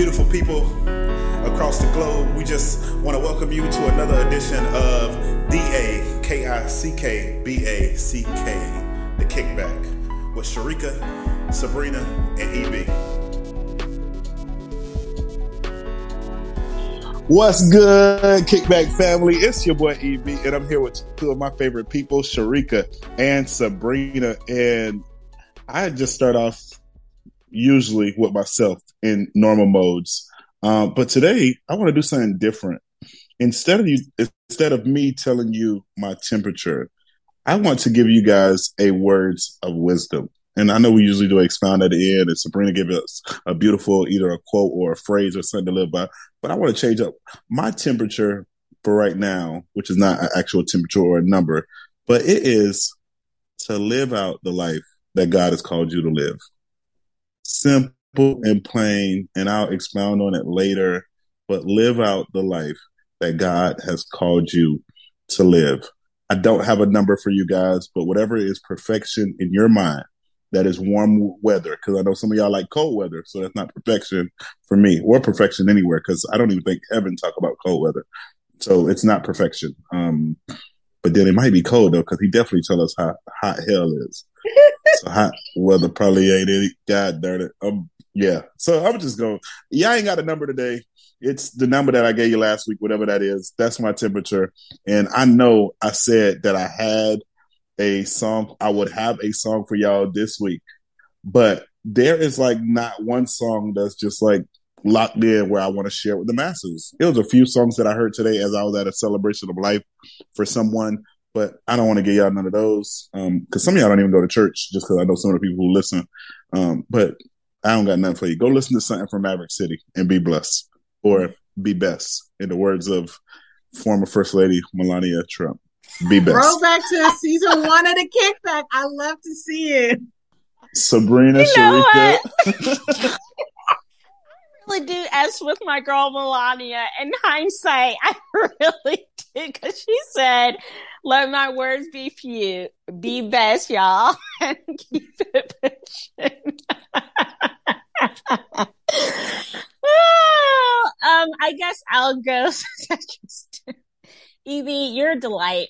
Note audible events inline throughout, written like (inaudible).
beautiful people across the globe. We just want to welcome you to another edition of D A K I C K B A C K, The Kickback, with Sharika, Sabrina, and EB. What's good, Kickback family? It's your boy EB, and I'm here with two of my favorite people, Sharika and Sabrina. And I just start off usually with myself in normal modes. Um, but today I want to do something different. Instead of you, instead of me telling you my temperature, I want to give you guys a words of wisdom. And I know we usually do expound at the end, and Sabrina give us a beautiful either a quote or a phrase or something to live by. But I want to change up my temperature for right now, which is not an actual temperature or a number, but it is to live out the life that God has called you to live simple and plain, and I'll expound on it later, but live out the life that God has called you to live. I don't have a number for you guys, but whatever is perfection in your mind, that is warm weather, because I know some of y'all like cold weather, so that's not perfection for me, or perfection anywhere, because I don't even think heaven talk about cold weather. So it's not perfection. Um, but then it might be cold though, because he definitely tell us how hot hell is. (laughs) so hot weather probably ain't any. God darn it. Um, yeah. So I'm just going. Yeah, I ain't got a number today. It's the number that I gave you last week, whatever that is. That's my temperature. And I know I said that I had a song. I would have a song for y'all this week, but there is like not one song that's just like locked in where I want to share with the masses. It was a few songs that I heard today as I was at a celebration of life for someone, but I don't want to get y'all none of those because um, some of y'all don't even go to church just because I know some of the people who listen. Um, but I don't got nothing for you. Go listen to something from Maverick City and be blessed or be best, in the words of former First Lady Melania Trump. Be best. Roll back to season one of the kickback. I love to see it. Sabrina you know Sharika. (laughs) really do as with my girl Melania. In hindsight, (laughs) I really did because she said, "Let my words be few, be best, y'all, (laughs) and keep it pushing." (laughs) um, I guess I'll go. Evie, you're a delight,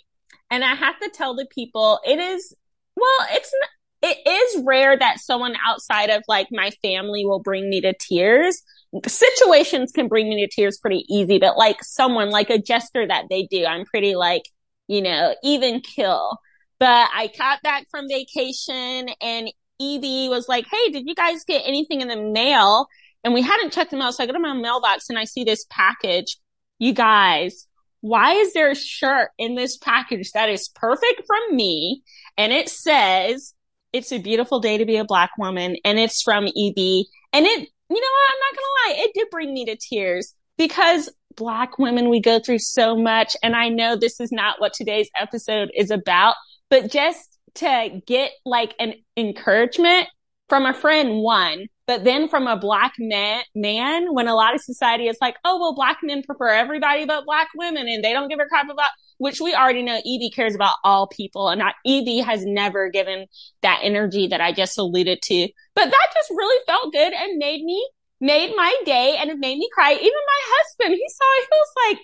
and I have to tell the people it is. Well, it's not, it is rare that someone outside of like my family will bring me to tears situations can bring me to tears pretty easy, but like someone like a gesture that they do, I'm pretty like, you know, even kill. But I got back from vacation and Evie was like, Hey, did you guys get anything in the mail? And we hadn't checked them out. So I go to my mailbox and I see this package. You guys, why is there a shirt in this package that is perfect from me? And it says, it's a beautiful day to be a black woman. And it's from EB. And it you know what? I'm not going to lie. It did bring me to tears because black women, we go through so much. And I know this is not what today's episode is about, but just to get like an encouragement from a friend, one, but then from a black man, man, when a lot of society is like, oh, well, black men prefer everybody but black women and they don't give a crap about, which we already know Evie cares about all people. And not, Evie has never given that energy that I just alluded to. But that just really felt good and made me made my day and it made me cry. Even my husband, he saw it, he was like,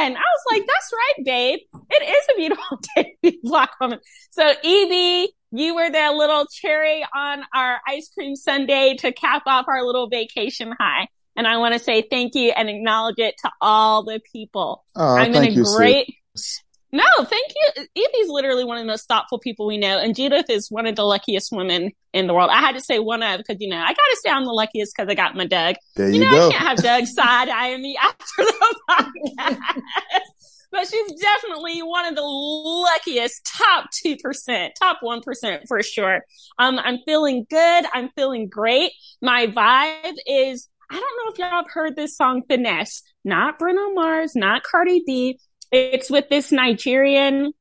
Amen. I was like, that's right, babe. It is a beautiful (laughs) day black woman. So Evie, you were the little cherry on our ice cream sundae to cap off our little vacation high. And I want to say thank you and acknowledge it to all the people. Oh, I'm in a great, Sue. No, thank you. Evie's literally one of the most thoughtful people we know, and Judith is one of the luckiest women in the world. I had to say one of because you know I got to say I'm the luckiest because I got my Doug. There you, you know, go. I can't have Doug side eyeing me (laughs) after the podcast. (laughs) but she's definitely one of the luckiest top 2%, top 1% for sure. Um, I'm feeling good. I'm feeling great. My vibe is, I don't know if y'all have heard this song Finesse, not Bruno Mars, not Cardi B, it's with this Nigerian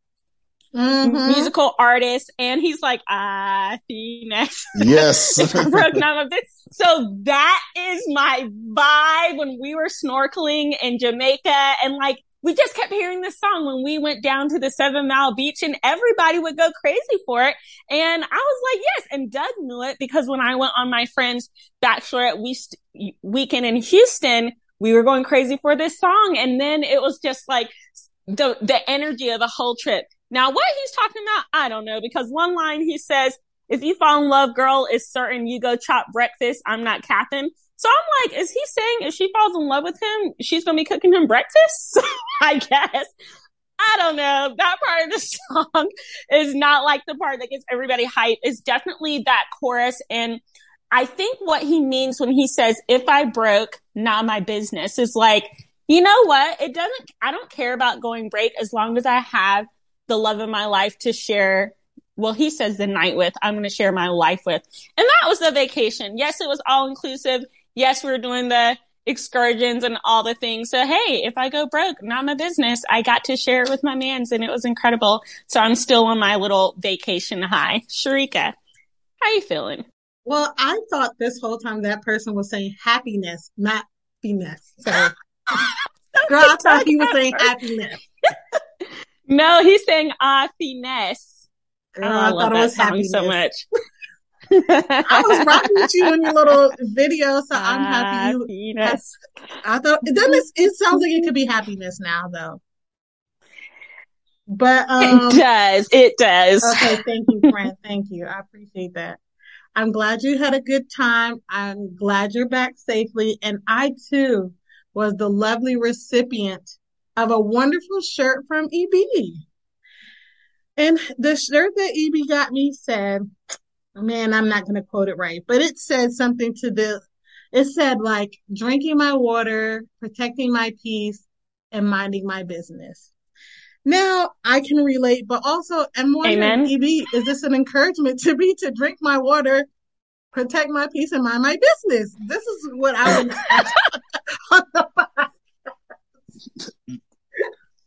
mm-hmm. musical artist, and he's like, ah, next. Yes. (laughs) so that is my vibe when we were snorkeling in Jamaica, and like we just kept hearing this song when we went down to the seven mile beach and everybody would go crazy for it. And I was like, yes. And Doug knew it because when I went on my friend's bachelorette week- weekend in Houston, we were going crazy for this song. And then it was just like the, the energy of the whole trip. Now, what he's talking about, I don't know, because one line he says, if you fall in love, girl, it's certain you go chop breakfast. I'm not capping. So I'm like, is he saying if she falls in love with him, she's to be cooking him breakfast? (laughs) I guess. I don't know. That part of the (laughs) song is not like the part that gets everybody hype. It's definitely that chorus. And I think what he means when he says, if I broke, not my business is like, you know what? It doesn't, I don't care about going break as long as I have the love of my life to share well, he says the night with, I'm going to share my life with. And that was the vacation. Yes, it was all inclusive. Yes, we're doing the excursions and all the things. So, hey, if I go broke, not my business. I got to share it with my mans and it was incredible. So I'm still on my little vacation high. Sharika, how you feeling? Well, I thought this whole time that person was saying happiness, not happiness. So, (laughs) girl, I thought he was saying happiness. (laughs) no, he's saying ah, finesse. Girl, I, I thought it was happy so much. (laughs) I was rocking with you in your little video, so (laughs) I'm happy you. Happiness. I thought it doesn't. It sounds like it could be happiness now, though. But (laughs) um, it does. It does. Okay, thank you, friend. thank you. I appreciate that. I'm glad you had a good time. I'm glad you're back safely, and I too was the lovely recipient of a wonderful shirt from EB. And the shirt that EB got me said, man, I'm not going to quote it right, but it said something to the, it said like drinking my water, protecting my peace, and minding my business. Now I can relate, but also, and more Amen. EB, is this an encouragement to me to drink my water, protect my peace, and mind my business? This is what I would (laughs) (laughs)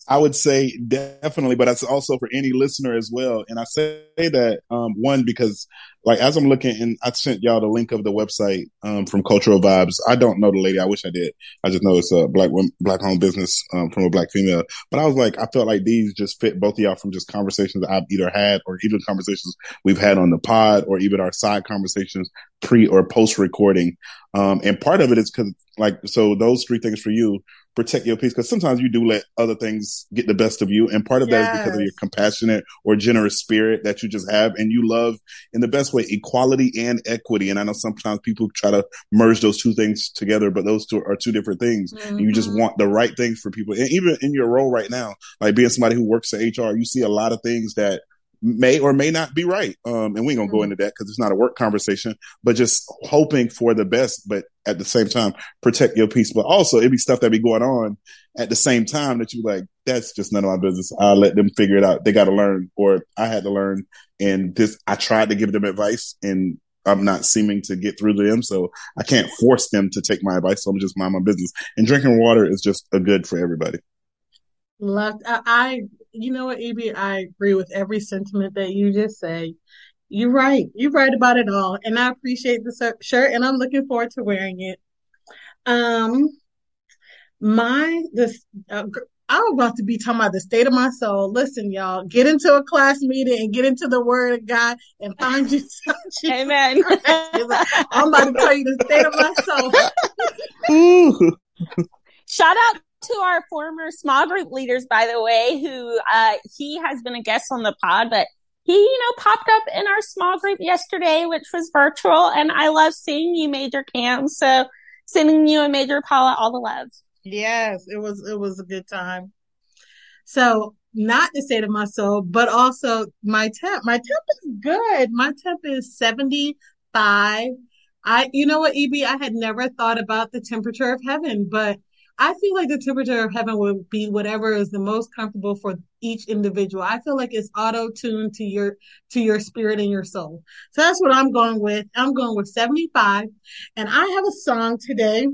I would say definitely, but that's also for any listener as well. And I say that, um, one, because like, as I'm looking and I sent y'all the link of the website, um, from Cultural Vibes. I don't know the lady. I wish I did. I just know it's a black, black home business, um, from a black female. But I was like, I felt like these just fit both of y'all from just conversations I've either had or even conversations we've had on the pod or even our side conversations pre or post recording. Um, and part of it is because like, so those three things for you, protect your peace because sometimes you do let other things get the best of you. And part of yes. that is because of your compassionate or generous spirit that you just have and you love in the best way equality and equity. And I know sometimes people try to merge those two things together, but those two are two different things. Mm-hmm. you just mm-hmm. want the right things for people. And even in your role right now, like being somebody who works at HR, you see a lot of things that may or may not be right. Um, and we ain't gonna go mm-hmm. into that because it's not a work conversation, but just hoping for the best, but at the same time, protect your peace. But also it'd be stuff that be going on at the same time that you like, that's just none of my business. I'll let them figure it out. They got to learn or I had to learn. And this, I tried to give them advice and I'm not seeming to get through to them. So I can't force them to take my advice. So I'm just mind my business and drinking water is just a good for everybody. Love, I, you know what, EB, I agree with every sentiment that you just say. You're right. You're right about it all. And I appreciate the shirt and I'm looking forward to wearing it. Um, my, this, uh, I'm about to be talking about the state of my soul. Listen, y'all, get into a class meeting and get into the word of God and find (laughs) you Amen. I'm about to tell you the state of my soul. (laughs) Shout out to our former small group leaders, by the way, who uh, he has been a guest on the pod, but he, you know, popped up in our small group yesterday, which was virtual, and I love seeing you, Major Cam. So sending you and Major Paula all the love. Yes, it was it was a good time. So not the state of my soul, but also my temp. My temp is good. My temp is 75. I, you know what, EB, I had never thought about the temperature of heaven, but I feel like the temperature of heaven would be whatever is the most comfortable for each individual. I feel like it's auto tuned to your to your spirit and your soul. So that's what I'm going with. I'm going with 75. And I have a song today.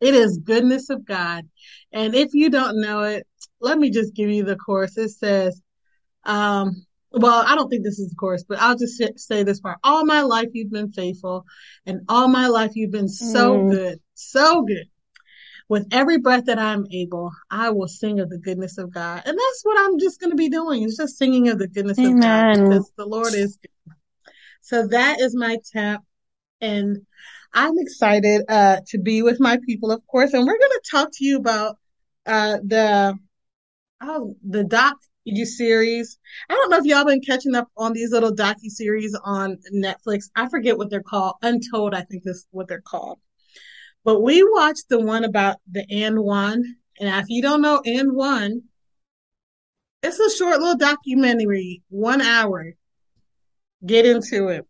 It is Goodness of God. And if you don't know it, let me just give you the chorus. It says, um, well, I don't think this is the chorus, but I'll just say this part. All my life you've been faithful and all my life you've been so mm. good, so good. With every breath that I'm able, I will sing of the goodness of God. And that's what I'm just going to be doing. It's just singing of the goodness Amen. of God because the Lord is good. So that is my tap. And I'm excited uh, to be with my people, of course. And we're going to talk to you about uh, the oh the doc you series. I don't know if y'all been catching up on these little docu series on Netflix. I forget what they're called. Untold, I think is what they're called. But we watched the one about the AND1. And if you don't know AND1, it's a short little documentary, one hour. Get into it.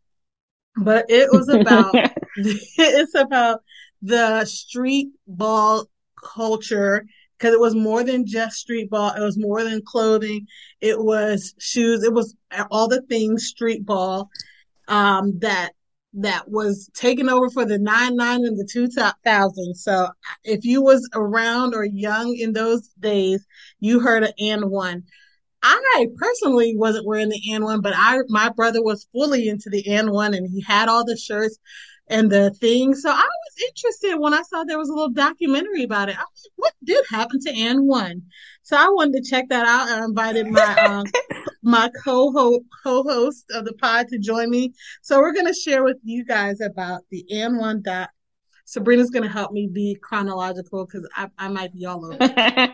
But it was about (laughs) (laughs) it's about the street ball culture because it was more than just street ball. It was more than clothing. It was shoes. It was all the things street ball um, that that was taken over for the nine nine and the two thousand. So if you was around or young in those days, you heard of AND1. I personally wasn't wearing the AND1, but I my brother was fully into the AND1 and he had all the shirts and the thing. So I was interested when I saw there was a little documentary about it. I was like, what did happen to AND1? So I wanted to check that out. I invited my um, (laughs) my co co-host of the pod to join me. So we're going to share with you guys about the AND1 doc. Sabrina's going to help me be chronological because I, I might be all over. (laughs)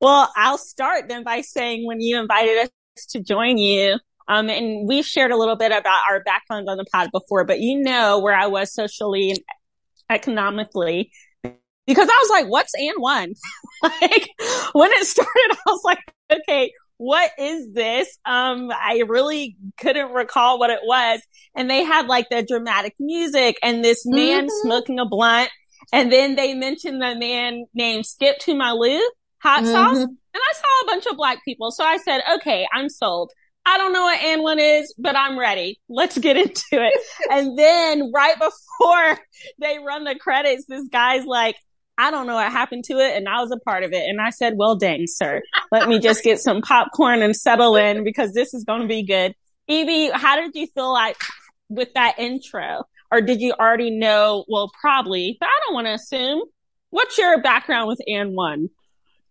well, I'll start then by saying when you invited us to join you, um, and we've shared a little bit about our background on the pod before, but you know where I was socially and economically because I was like, what's AND1? (laughs) like when it started, I was like, okay, what is this? Um, I really couldn't recall what it was. And they had like the dramatic music and this man mm-hmm. smoking a blunt. And then they mentioned the man named Skip to my Lou hot mm-hmm. sauce. And I saw a bunch of black people. So I said, okay, I'm sold. I don't know what AND1 is, but I'm ready. Let's get into it. (laughs) and then right before they run the credits, this guy's like, I don't know what happened to it. And I was a part of it. And I said, well, dang, sir, let me just get some popcorn and settle in because this is going to be good. Evie, how did you feel like with that intro? Or did you already know? Well, probably, but I don't want to assume. What's your background with AND1?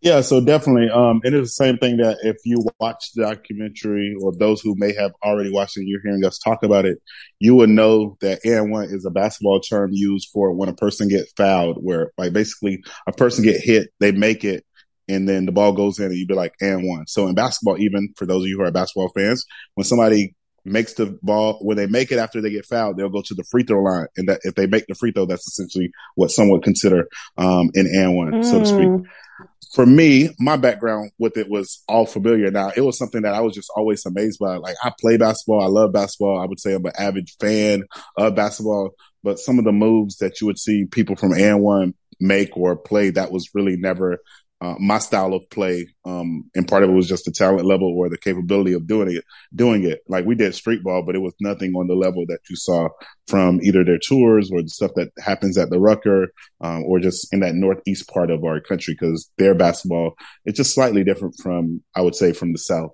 Yeah, so definitely. Um, it is the same thing that if you watch the documentary or those who may have already watched it, you're hearing us talk about it, you would know that AND1 is a basketball term used for when a person gets fouled, where like basically a person get hit, they make it, and then the ball goes in and you'd be like AND1. So in basketball, even for those of you who are basketball fans, when somebody makes the ball when they make it after they get fouled, they'll go to the free throw line, and that if they make the free throw, that's essentially what some would consider um, an AND1, mm. so to speak. For me, my background with it was all familiar. Now, it was something that I was just always amazed by. Like, I play basketball. I love basketball. I would say I'm an avid fan of basketball, but some of the moves that you would see people from AND1 make or play, that was really never uh, my style of play. Um, and part of it was just the talent level or the capability of doing it, doing it. Like we did street ball, but it was nothing on the level that you saw from either their tours or the stuff that happens at the Rucker, um, or just in that Northeast part of our country. Cause their basketball, it's just slightly different from, I would say from the South.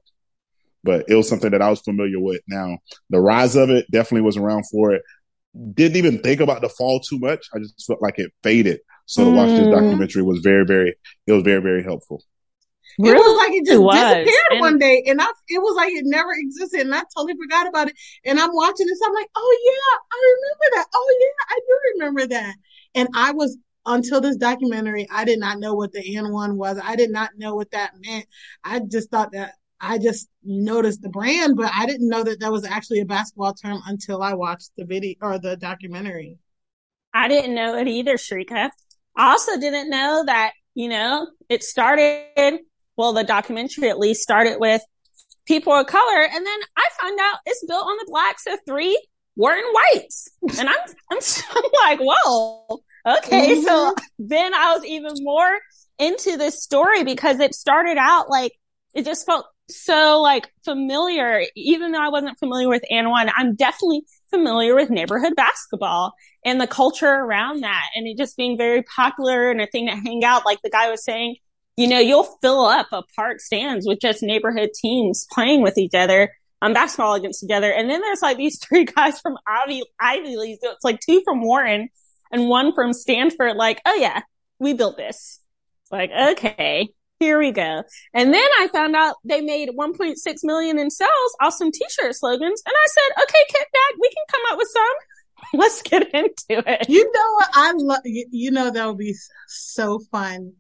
But it was something that I was familiar with. Now, the rise of it definitely was around for it. Didn't even think about the fall too much. I just felt like it faded so to watch this mm. documentary was very, very, it was very, very helpful. It was like it just it disappeared and one day, and I it was like it never existed, and I totally forgot about it. And I'm watching this, I'm like, oh yeah, I remember that. Oh yeah, I do remember that. And I was until this documentary, I did not know what the AND1 was. I did not know what that meant. I just thought that I just noticed the brand, but I didn't know that that was actually a basketball term until I watched the video or the documentary. I didn't know it either, Sharika. I also didn't know that, you know, it started, well, the documentary at least started with people of color. And then I found out it's built on the blacks of three were in whites. And I'm, (laughs) I'm, I'm like, whoa, okay. Mm-hmm. So then I was even more into this story because it started out like, it just felt so like familiar, even though I wasn't familiar with AND1. I'm definitely familiar with neighborhood basketball and the culture around that and it just being very popular and a thing to hang out. Like the guy was saying, you know, you'll fill up a park stands with just neighborhood teams playing with each other on basketball against each other. And then there's like these (laughs) three guys from Ivy, Ivy League. So it's like two from Wharton and one from Stanford. Like, oh yeah, we built this. It's like, okay, here we go. And then I found out they made 1.6 million in sales off some t-shirt slogans. And I said, okay, Kickback, we can come up with some. (laughs) Let's get into it. You know what? I love, you know, that would be so fun.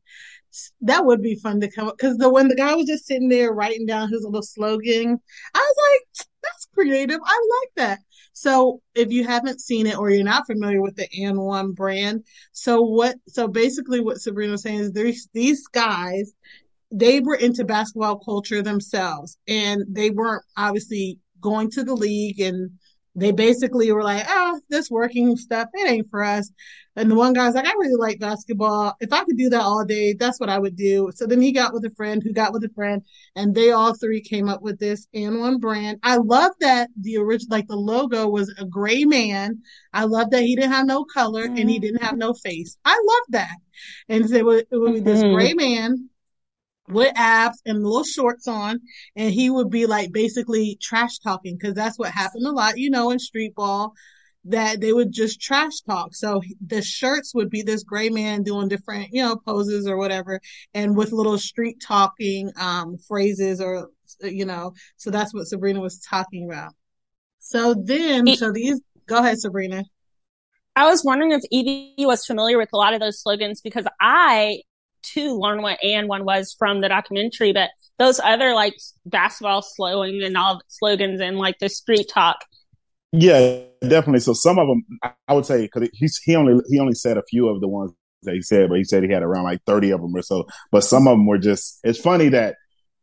That would be fun to come up because the when the guy was just sitting there writing down his little slogan, I was like, that's creative. I like that. So if you haven't seen it or you're not familiar with the AND1 brand, so what so basically what Sabrina was saying is there's these guys, they were into basketball culture themselves and they weren't obviously going to the league and they basically were like, oh, this working stuff, it ain't for us. And the one guy's like, I really like basketball. If I could do that all day, that's what I would do. So then he got with a friend who got with a friend, and they all three came up with this AND1 brand. I love that the original, like the logo was a gray man. I love that he didn't have no color mm-hmm. and he didn't have no face. I love that. And so it would, it would be this mm-hmm. gray man with abs and little shorts on, and he would be like basically trash talking because that's what happened a lot, you know, in street ball that they would just trash talk. So the shirts would be this gray man doing different, you know, poses or whatever, and with little street talking um, phrases or, you know, so that's what Sabrina was talking about. So then, so these, go ahead, Sabrina. I was wondering if Evie was familiar with a lot of those slogans because I too learned what AND1 was from the documentary, but those other like basketball slogans and all slogans and like the street talk yeah, definitely. So some of them, I would say, because he only he only said a few of the ones that he said, but he said he had around like thirty of them or so. But some of them were just. It's funny that,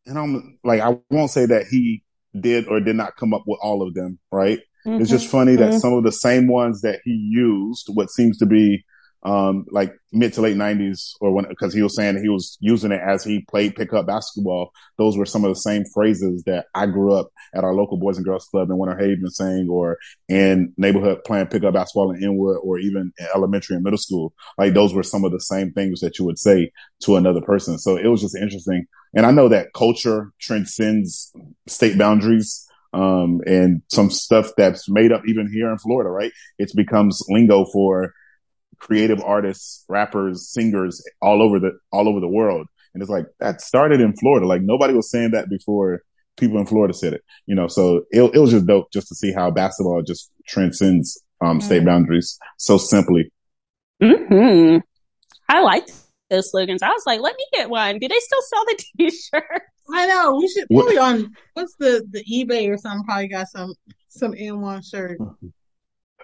and I'm like, I won't say that he did or did not come up with all of them. Right? Mm-hmm. It's just funny mm-hmm. that some of the same ones that he used, what seems to be um, like mid to late nineties or when, cause he was saying he was using it as he played pickup basketball. Those were some of the same phrases that I grew up at our local boys and girls club in Winter Haven saying, or in neighborhood playing pickup basketball in Inwood or even in elementary and middle school. Like those were some of the same things that you would say to another person. So it was just interesting. And I know that culture transcends state boundaries um, and some stuff that's made up even here in Florida, right? It becomes lingo for creative artists, rappers, singers all over the all over the world. And it's like that started in Florida. Like nobody was saying that before people in Florida said it. You know, so it, it was just dope just to see how basketball just transcends um, state mm-hmm. boundaries so simply. Hmm. I like those slogans. I was like, let me get one. Do they still sell the (laughs) T-shirt? I know. We should probably on what's the the eBay or something. Probably got some some AND1 shirt.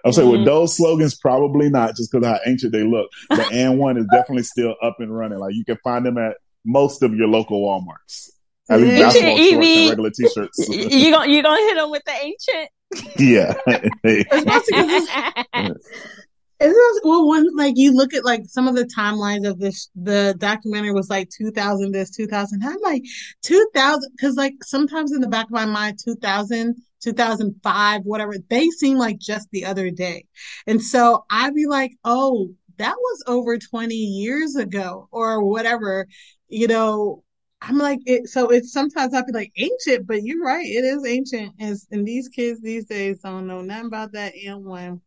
I'm saying mm-hmm. with those slogans, probably not just because how ancient they look. The (laughs) AND1 is definitely still up and running. Like you can find them at most of your local WalMarts. At least basketball shorts and regular t-shirts. you gonna you gonna hit them with the ancient? Yeah. (laughs) It's (laughs) well, when like you look at like some of the timelines of this, the documentary was like 2000, this 2000. I'm like 2000, because like sometimes in the back of my mind, 2000 2005, whatever, they seem like just the other day. And so I'd be like, oh, that was over 20 years ago or whatever, you know. I'm like it, so it's sometimes I feel like ancient, but you're right, it is ancient. And, and these kids these days don't know nothing about that AND1.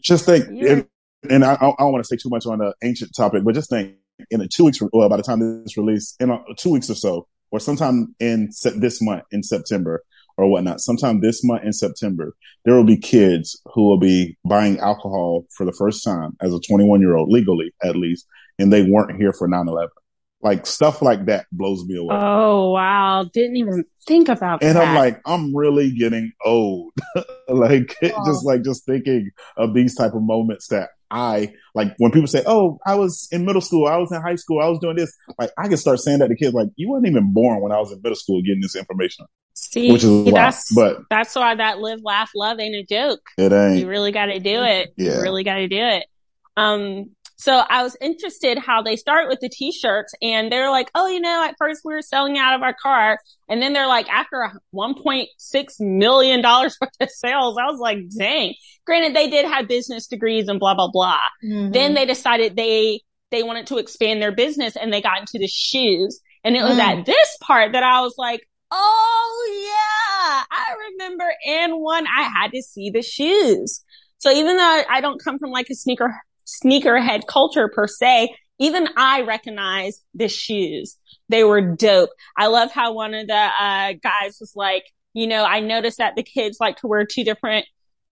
Just think, and, and I, I, don't want to say too much on the ancient topic, but just think in the two weeks, well, by the time this release, in a, two weeks or so, or sometime in se- this month in September, or whatnot, sometime this month in September, there will be kids who will be buying alcohol for the first time as a 21 year old, legally at least, and they weren't here for 9 11. Like stuff like that blows me away. Oh, wow. Didn't even think about and that. And I'm like, I'm really getting old. (laughs) like, oh. just like, just thinking of these type of moments that I like when people say, "Oh, I was in middle school, I was in high school, I was doing this." Like I can start saying that to kids, like, "You weren't even born when I was in middle school getting this information." See, which is that's but that's why that live, laugh, love ain't a joke. It ain't. You really got to do it. Yeah. You really got to do it. Um, so I was interested how they start with the t-shirts and they're like, oh, you know, at first we were selling out of our car. And then they're like, after $1.6 million (laughs) worth of sales, I was like, dang. Granted, they did have business degrees and blah, blah, blah. Mm-hmm. Then they decided they, they wanted to expand their business and they got into the shoes. And it was mm. at this part that I was like, oh yeah, I remember AND1, I had to see the shoes. So even though I don't come from like a sneaker sneakerhead culture per se. even I recognize the shoes. They were dope. I love how one of the uh, guys was like, you know, I noticed that the kids like to wear two different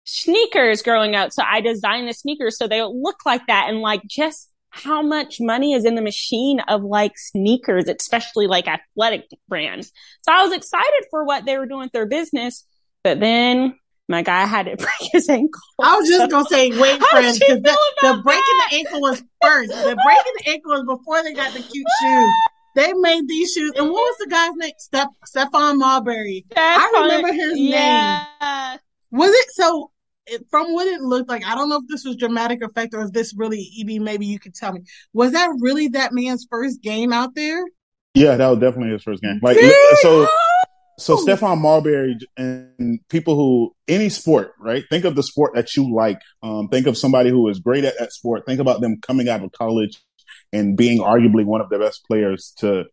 sneakers growing up. So I designed the sneakers so they look like that and like just how much money is in the machine of like sneakers, especially like athletic brands. So I was excited for what they were doing with their business, but then my guy had to (laughs) break his ankle. I was just gonna say, wait, friends, because the, the breaking the ankle was first. The breaking the ankle was before they got the cute shoes. They made these shoes, and what was the guy's name? Steph Stephon Marbury. I remember his yeah. name. Was it so? It, from what it looked like, I don't know if this was dramatic effect or is this really EB. Maybe you could tell me. Was that really that man's first game out there? Yeah, that was definitely his first game. Like so. So Stephon Marbury and people who any sport, right? Think of the sport that you like. Um, think of somebody who is great at that sport. Think about them coming out of college and being arguably one of the best players to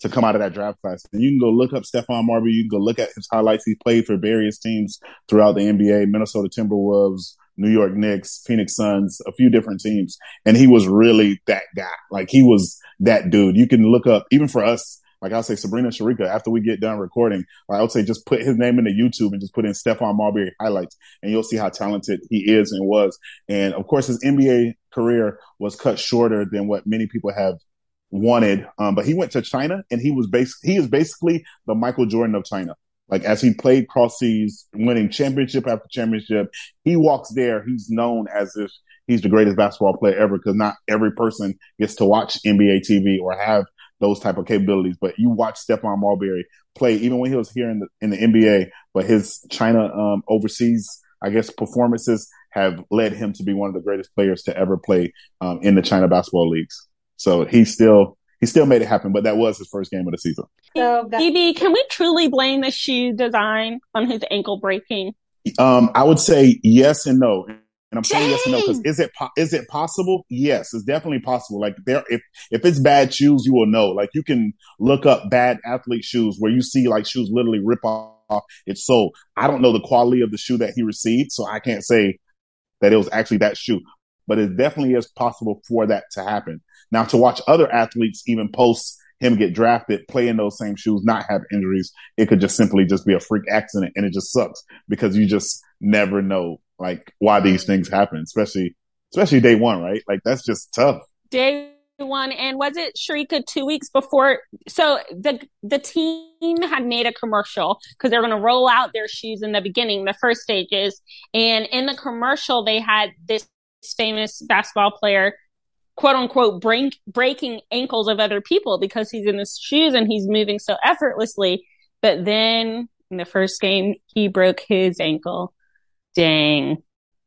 to come out of that draft class. And you can go look up Stephon Marbury. You can go look at his highlights. He played for various teams throughout the NBA, Minnesota Timberwolves, New York Knicks, Phoenix Suns, a few different teams. And he was really that guy. Like he was that dude. You can look up, even for us, like I'll say Sabrina Sharika, after we get done recording, I would say just put his name into YouTube and just put in Stephon Marbury highlights and you'll see how talented he is and was. And of course, his NBA career was cut shorter than what many people have wanted. Um, but he went to China and he was basically, he is basically the Michael Jordan of China. Like as he played cross seas, winning championship after championship, he walks there. He's known as if he's the greatest basketball player ever because not every person gets to watch NBA TV or have those type of capabilities. But you watch Stephon Marbury play, even when he was here in the in the NBA, but his China um, overseas, I guess, performances have led him to be one of the greatest players to ever play um, in the China basketball leagues. So he still he still made it happen, but that was his first game of the season. So, EB, can we truly blame the shoe design on his ankle breaking? Um, I would say yes and no. And I'm saying yes and no because is it po- is it possible? Yes, it's definitely possible. Like there, if if it's bad shoes, you will know. Like you can look up bad athlete shoes where you see like shoes literally rip off its sole. I don't know the quality of the shoe that he received, so I can't say that it was actually that shoe. But it definitely is possible for that to happen. Now, to watch other athletes even post him get drafted, play in those same shoes, not have injuries, it could just simply just be a freak accident, and it just sucks because you just never know like why these things happen, especially especially day one, right? Like that's just tough. Day one, and was it Sharika two weeks before? So the the team had made a commercial because they're going to roll out their shoes in the beginning, the first stages, and in the commercial they had this famous basketball player quote unquote break, breaking ankles of other people because he's in his shoes and he's moving so effortlessly. But then in the first game, he broke his ankle. Dang.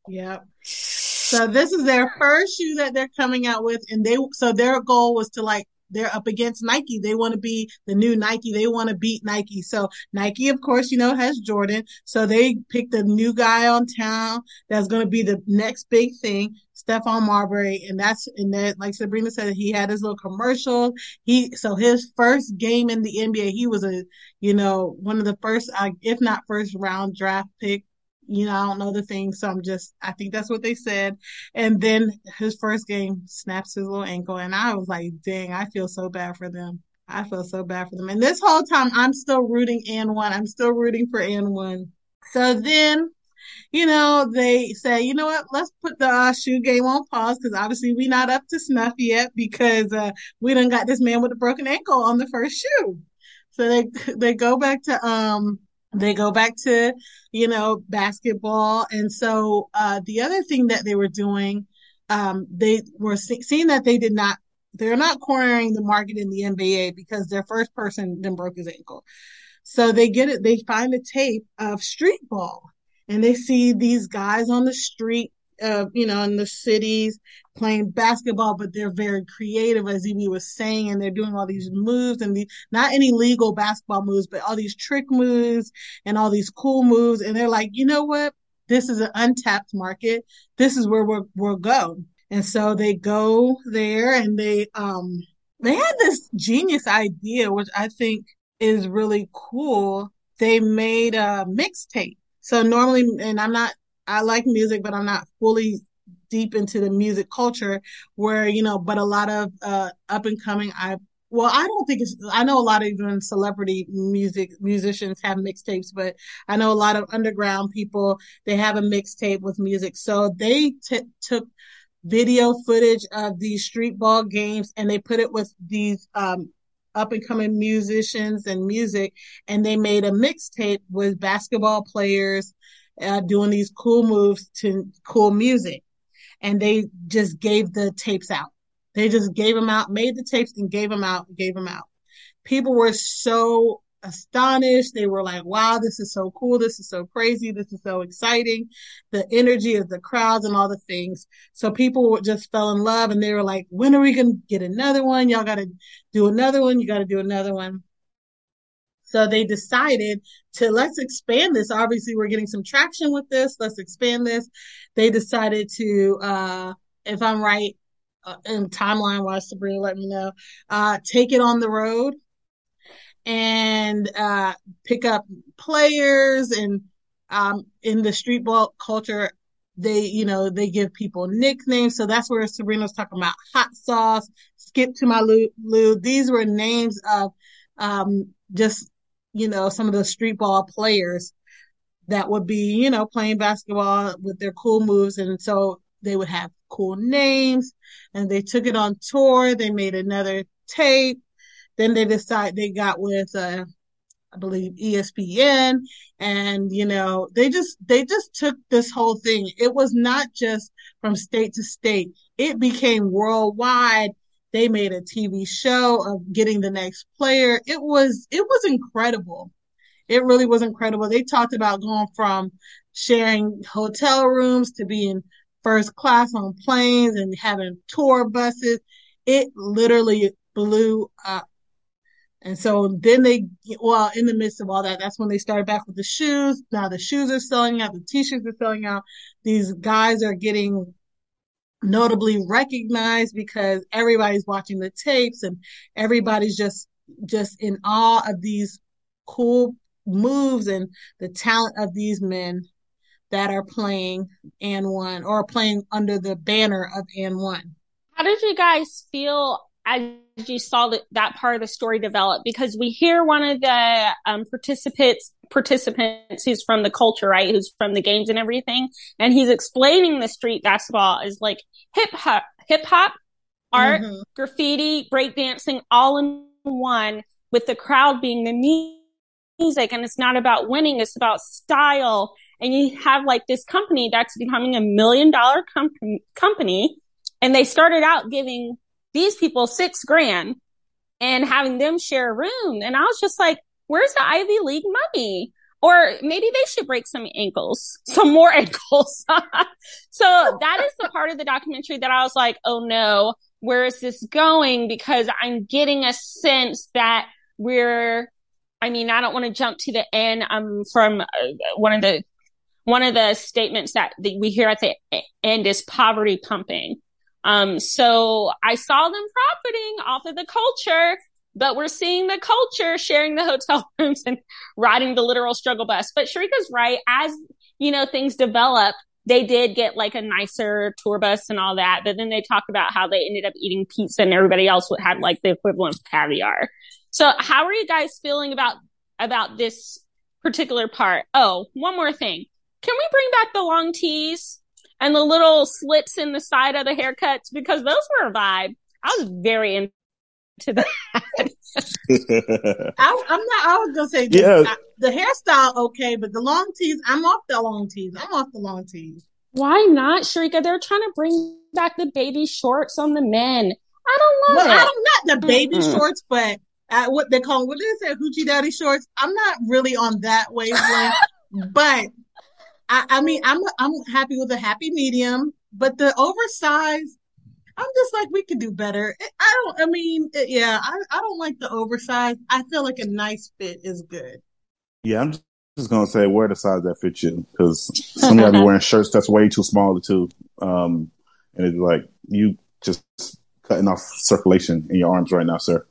Yep. So this is their first shoe that they're coming out with, and they so their goal was to like they're up against Nike. They want to be the new Nike. They want to beat Nike. So Nike, of course, you know, has Jordan. So they picked a new guy on town that's going to be the next big thing, Stephon Marbury. And that's, and that, like Sabrina said, he had his little commercial. He, so his first game in the NBA, he was a, you know, one of the first, uh, if not first round draft pick you know, I don't know the thing. So I'm just, I think that's what they said. And then his first game snaps his little ankle. And I was like, dang, I feel so bad for them. I feel so bad for them. And this whole time I'm still rooting AND1. I'm still rooting for AND1. So then, you know, they say, you know what, let's put the uh, shoe game on pause because obviously we're not up to snuff yet because uh, we done got this man with a broken ankle on the first shoe. So they (laughs) they go back to um they go back to, you know, basketball. And so, uh, the other thing that they were doing, um, they were see- seeing that they did not, they're not cornering the market in the NBA because their first person then broke his ankle. So they get it, they find a tape of street ball and they see these guys on the street uh, you know, in the cities playing basketball, but they're very creative, as Evie was saying, and they're doing all these moves and the, not any legal basketball moves, but all these trick moves and all these cool moves. And they're like, you know what? This is an untapped market. This is where we're, we'll go. And so they go there and they, um, they had this genius idea, which I think is really cool. They made a mixtape. So normally, and I'm not I like music, but I'm not fully deep into the music culture where, you know, but a lot of uh, up and coming, I, well, I don't think it's, I know a lot of even celebrity music musicians have mixtapes, but I know a lot of underground people, they have a mixtape with music. So they t- took video footage of these street ball games and they put it with these, um, up and coming musicians and music and they made a mixtape with basketball players uh, doing these cool moves to cool music. And they just gave the tapes out. They just gave them out, made the tapes and gave them out, gave them out. People were so astonished. They were like, wow, this is so cool. This is so crazy. This is so exciting. The energy of the crowds and all the things. So people just fell in love and they were like, when are we going to get another one? Y'all got to do another one. You got to do another one. So they decided to let's expand this. Obviously, we're getting some traction with this. Let's expand this. They decided to, uh, if I'm right, uh, in timeline wise, Sabrina, let me know, uh, take it on the road and, uh, pick up players and, um, in the street ball culture, they, you know, they give people nicknames. So that's where Sabrina's talking about hot sauce, skip to my Lou. These were names of, um, just you know, some of the street ball players that would be, you know, playing basketball with their cool moves. And so they would have cool names and they took it on tour. They made another tape. Then they decided they got with, uh, I believe ESPN and, you know, they just, they just took this whole thing. It was not just from state to state. It became worldwide they made a TV show of getting the next player. It was, it was incredible. It really was incredible. They talked about going from sharing hotel rooms to being first class on planes and having tour buses. It literally blew up. And so then they, well, in the midst of all that, that's when they started back with the shoes. Now the shoes are selling out, the t-shirts are selling out. These guys are getting notably recognized because everybody's watching the tapes and everybody's just just in awe of these cool moves and the talent of these men that are playing AND1 or playing under the banner of AND1. How did you guys feel as you saw that, that part of the story develop? Because we hear one of the um, participants participants who's from the culture, right? Who's from the games and everything. And he's explaining the street basketball is like hip hop, hip hop, art, mm-hmm. graffiti, breakdancing all in one with the crowd being the music. And it's not about winning. It's about style. And you have like this company that's becoming a million dollar com- company. And they started out giving these people six grand and having them share a room. And I was just like, where's the Ivy League money? Or maybe they should break some ankles, (laughs) some more ankles. (laughs) so that is the part of the documentary that I was like, oh no, where is this going? Because I'm getting a sense that we're, I mean, I don't want to jump to the end. I'm from uh, one of the, one of the statements that we hear at the end is poverty pumping. Um, so I saw them profiting off of the culture but we're seeing the culture sharing the hotel (laughs) rooms and riding the literal struggle bus. But Sharika's right. As, you know, things develop, they did get like a nicer tour bus and all that. But then they talk about how they ended up eating pizza and everybody else have like the equivalent of caviar. So how are you guys feeling about, about this particular part? Oh, one more thing. Can we bring back the long tees and the little slits in the side of the haircuts? Because those were a vibe. I was very to that. (laughs) I, am not. I was gonna say yeah. I, the hairstyle okay, but the long tees. I'm off the long tees. I'm off the long tees. Why not, Sharika? They're trying to bring back the baby shorts on the men. I don't love well, it. I'm not the baby mm-hmm. shorts, but uh, what they call what is it? Hoochie daddy shorts. I'm not really on that wavelength, (laughs) but I, I mean, I'm I'm happy with a happy medium. But the oversized I'm just like, we could do better. I don't, I mean, yeah, I, I don't like the oversized. I feel like a nice fit is good. Yeah, I'm just gonna say wear the size that fits you because some of y'all be (laughs) wearing shirts that's way too small too. Um, and it's like you just cutting off circulation in your arms right now, sir.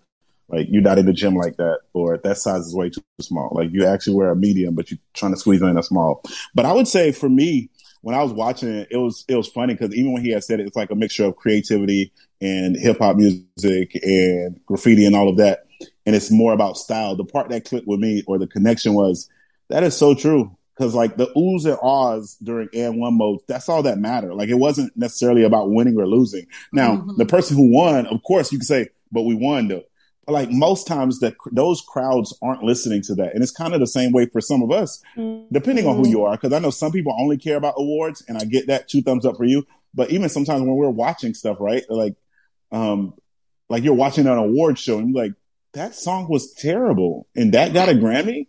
Like you're not in the gym like that, or that size is way too small. Like you actually wear a medium, but you're trying to squeeze in a small. But I would say for me, when I was watching it, it was it was funny because even when he had said it, it's like a mixture of creativity and hip hop music and graffiti and all of that, and it's more about style. The part that clicked with me or the connection was that is so true because like the oohs and ahs during AND1 mode, that's all that mattered. Like it wasn't necessarily about winning or losing. Now, mm-hmm. the person who won, of course, you can say, but we won though. Like most times that those crowds aren't listening to that. And it's kind of the same way for some of us, mm-hmm. depending on who you are. Cause I know some people only care about awards and I get that two thumbs up for you. But even sometimes when we're watching stuff, right? Like, um, like you're watching an award show and you're like, that song was terrible and that got a Grammy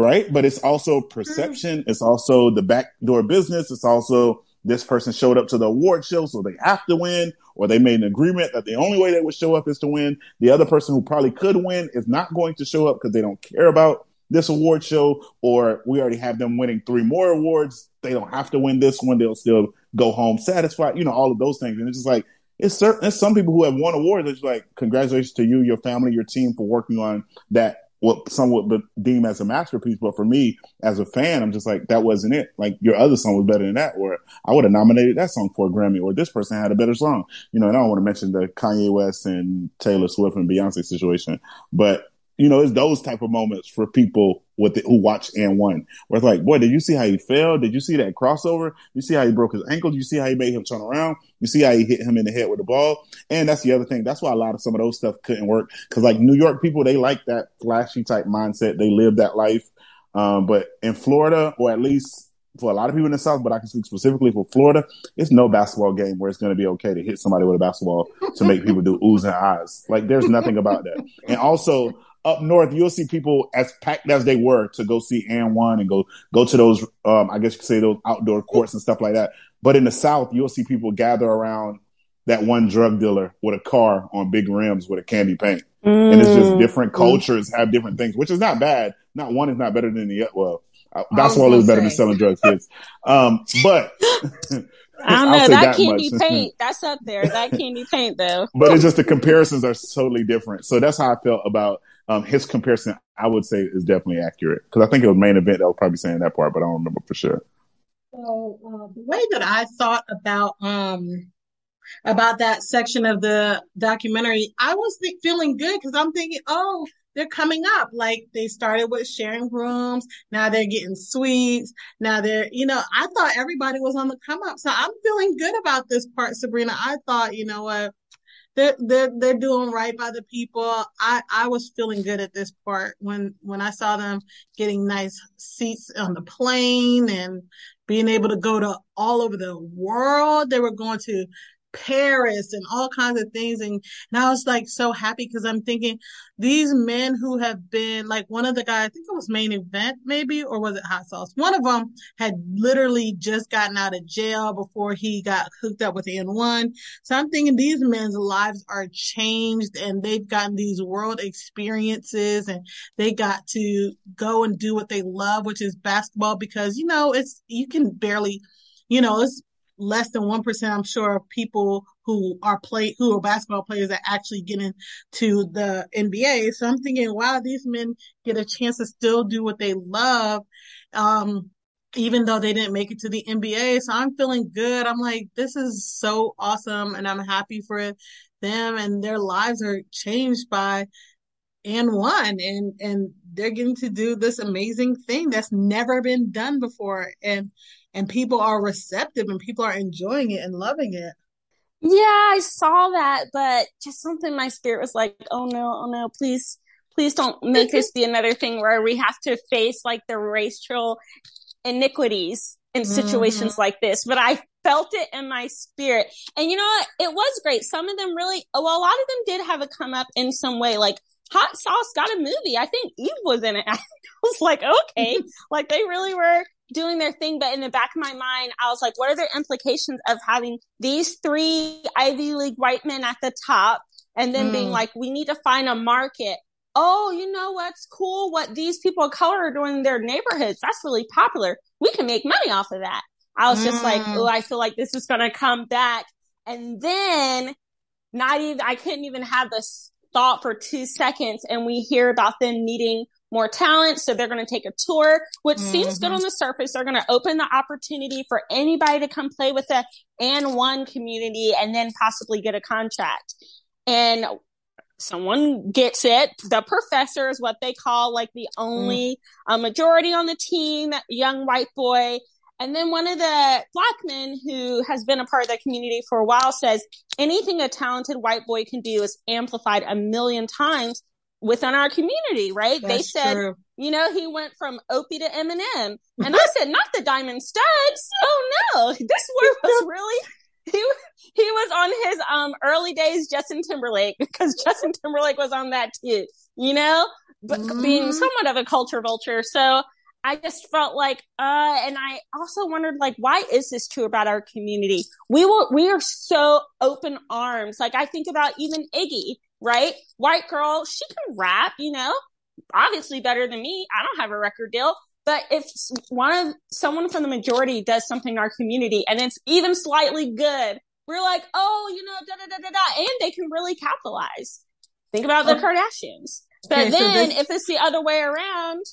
right? But it's also perception. It's also the backdoor business. It's also this person showed up to the award show, so they have to win, or they made an agreement that the only way they would show up is to win. The other person who probably could win is not going to show up because they don't care about this award show, or we already have them winning three more awards. They don't have to win this one. They'll still go home satisfied, you know, all of those things. And it's just like, it's certain, it's some people who have won awards. It's like, congratulations to you, your family, your team for working on that what some would deem as a masterpiece. But for me, as a fan, I'm just like, that wasn't it. Like your other song was better than that, or I would have nominated that song for a Grammy, or this person had a better song. You know, and I don't want to mention the Kanye West and Taylor Swift and Beyonce situation, but you know, it's those type of moments for people with the, who watch AND1, where it's like, boy, did you see how he fell? Did you see that crossover? You see how he broke his ankle? Did you see how he made him turn around? You see how he hit him in the head with the ball? And that's the other thing. That's why a lot of some of those stuff couldn't work. Cause like New York people, they like that flashy type mindset. They live that life. Um, but in Florida, or at least for a lot of people in the South, but I can speak specifically for Florida, it's no basketball game where it's going to be okay to hit somebody with a basketball to make people do oohs and ahs. Like there's nothing about that. And also, up north, you'll see people as packed as they were to go see AND1 and go go to those, um, I guess you could say those outdoor courts and stuff like that. But in the South, you'll see people gather around that one drug dealer with a car on big rims with a candy paint. Mm. And it's just different mm. cultures have different things, which is not bad. Not one is not better than the other. Well, uh, basketball is better say. than selling drugs, kids. Um, but (laughs) (laughs) I don't know. That, that candy much. (laughs) paint, that's up there. That candy paint, though. But it's just the comparisons are totally different. So that's how I felt about um, his comparison, I would say, is definitely accurate because I think it was main event that was probably saying that part, but I don't remember for sure. So uh, the way that I thought about um about that section of the documentary, I was th- feeling good because I'm thinking, oh, they're coming up. Like they started with sharing rooms. Now they're getting suites. Now they're, you know, I thought everybody was on the come up. So I'm feeling good about this part, Sabrina. I thought, you know what, they're they're they're doing right by the people. I I was feeling good at this part when when I saw them getting nice seats on the plane and being able to go to all over the world. They were going to Paris and all kinds of things. And, and I was like so happy because I'm thinking these men who have been like one of the guys, I think it was main event maybe, or was it hot sauce? One of them had literally just gotten out of jail before he got hooked up with AND1. So I'm thinking these men's lives are changed and they've gotten these world experiences and they got to go and do what they love, which is basketball because, you know, it's, you can barely, you know, it's less than 1%, I'm sure, of people who are play, who are basketball players that actually get into the NBA. So I'm thinking, wow, these men get a chance to still do what they love. Um, even though they didn't make it to the NBA. So I'm feeling good. I'm like, this is so awesome. And I'm happy for them and their lives are changed by AND1 and and they're getting to do this amazing thing that's never been done before and and people are receptive and people are enjoying it and loving it. Yeah, I saw that, but just something my spirit was like, oh no, oh no, please, please don't make this be another thing where we have to face like the racial iniquities in situations mm-hmm. like this. But I felt it in my spirit. And you know what? It was great. Some of them really, well, a lot of them did have a come up in some way. Like Hot Sauce got a movie. I think Eve was in it. (laughs) I was like, okay, (laughs) like they really were doing their thing. But in the back of my mind, I was like, what are the implications of having these three Ivy League white men at the top and then mm. being like, we need to find a market. Oh, you know what's cool? What these people of color are doing in their neighborhoods. That's really popular. We can make money off of that. I was just like, oh, I feel like this is going to come back. And then not even, I couldn't even have this thought for two seconds and we hear about them meeting more talent. So they're going to take a tour, which mm-hmm. seems good mm-hmm. on the surface. They're going to open the opportunity for anybody to come play with the AND1 community and then possibly get a contract. And someone gets it. The professor is what they call like the only mm. uh, majority on the team, young white boy. And then one of the black men who has been a part of the community for a while says anything a talented white boy can do is amplified a million times within our community, right? That's they said, true. you know, he went from Opie to Eminem. And I said, not the Diamond Studs. Oh no, this word was (laughs) really he he was on his um early days Justin Timberlake (laughs) because Justin Timberlake was on that too, you know, but mm. being somewhat of a culture vulture. So I just felt like, uh, and I also wondered, like, why is this true about our community? We will, we are so open arms. Like, I think about even Iggy, right? White girl, she can rap, you know, obviously better than me. I don't have a record deal, but if one of someone from the majority does something in our community and it's even slightly good, we're like, oh, you know, da da da da da, and they can really capitalize. Think about the oh. Kardashians. But okay, then so this- if it's the other way around,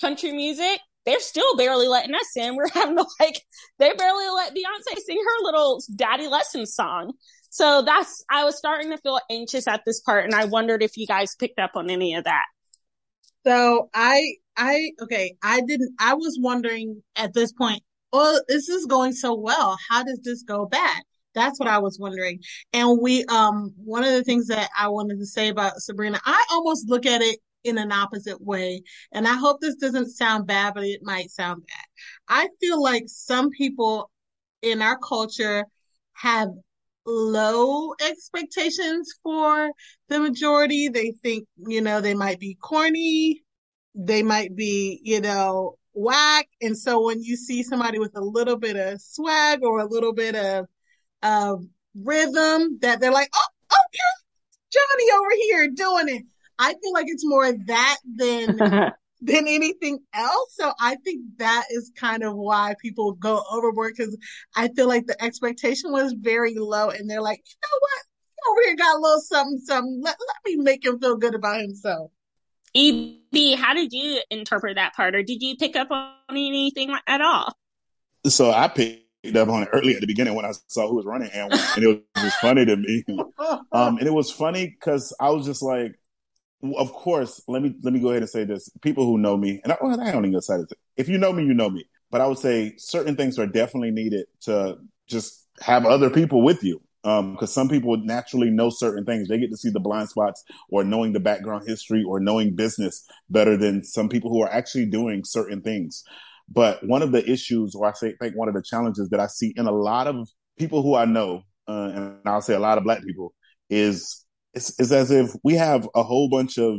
country music, they're still barely letting us in. We're having to like, they barely let Beyonce sing her little daddy lesson song. So that's, I was starting to feel anxious at this part and I wondered if you guys picked up on any of that. So I, I, okay, I didn't, I was wondering at this point, well, this is going so well. How does this go bad? That's what I was wondering. And we, um, one of the things that I wanted to say about Sabrina, I almost look at it in an opposite way. And I hope this doesn't sound bad, but it might sound bad. I feel like some people in our culture have low expectations for the majority. They think, you know, they might be corny. They might be, you know, whack. And so when you see somebody with a little bit of swag or a little bit of, of rhythm that they're like, oh, oh, Johnny over here doing it. I feel like it's more that than (laughs) than anything else. So I think that is kind of why people go overboard because I feel like the expectation was very low and they're like, you know what? Over here got a little something, something. Let, let me make him feel good about himself. EB, how did you interpret that part, or did you pick up on anything at all? So I picked up on it early at the beginning when I saw who was running, and, and it was just funny to me. (laughs) Um, and it was funny because I was just like, of course, let me let me go ahead and say this: people who know me, and I, well, I don't even say this. If you know me, you know me. But I would say certain things are definitely needed to just have other people with you, because um, some people naturally know certain things. They get to see the blind spots, or knowing the background history, or knowing business better than some people who are actually doing certain things. But one of the issues, or I say, think one of the challenges that I see in a lot of people who I know, uh, and I'll say a lot of Black people, is it's, it's as if we have a whole bunch of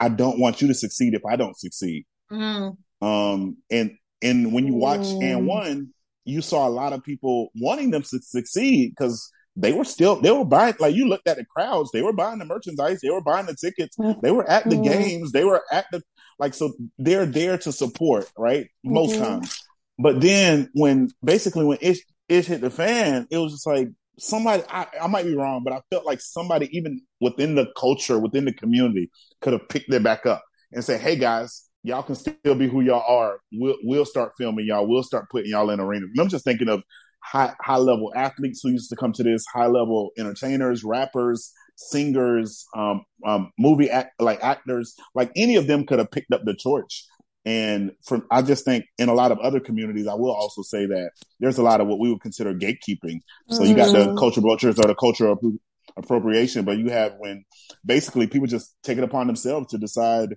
I don't want you to succeed if I don't succeed. Mm. Um, and and when you watch mm. AND1, you saw a lot of people wanting them to succeed because they were still they were buying like you looked at the crowds, they were buying the merchandise, they were buying the tickets, they were at the mm. games, they were at the like so they're there to support, right? Most mm-hmm. times. But then when basically when it it hit the fan, it was just like somebody I, I, might be wrong, but I felt like somebody even within the culture, within the community, could have picked it back up and say, "Hey guys, y'all can still be who y'all are. We'll we'll start filming y'all. We'll start putting y'all in arenas." And I'm just thinking of high high level athletes who used to come to this, high level entertainers, rappers, singers, um, um, movie act like actors, like any of them could have picked up the torch and from I just think in a lot of other communities, I will also say that there's a lot of what we would consider gatekeeping. So you got the mm-hmm. culture vultures or the cultural appropriation, but you have when basically people just take it upon themselves to decide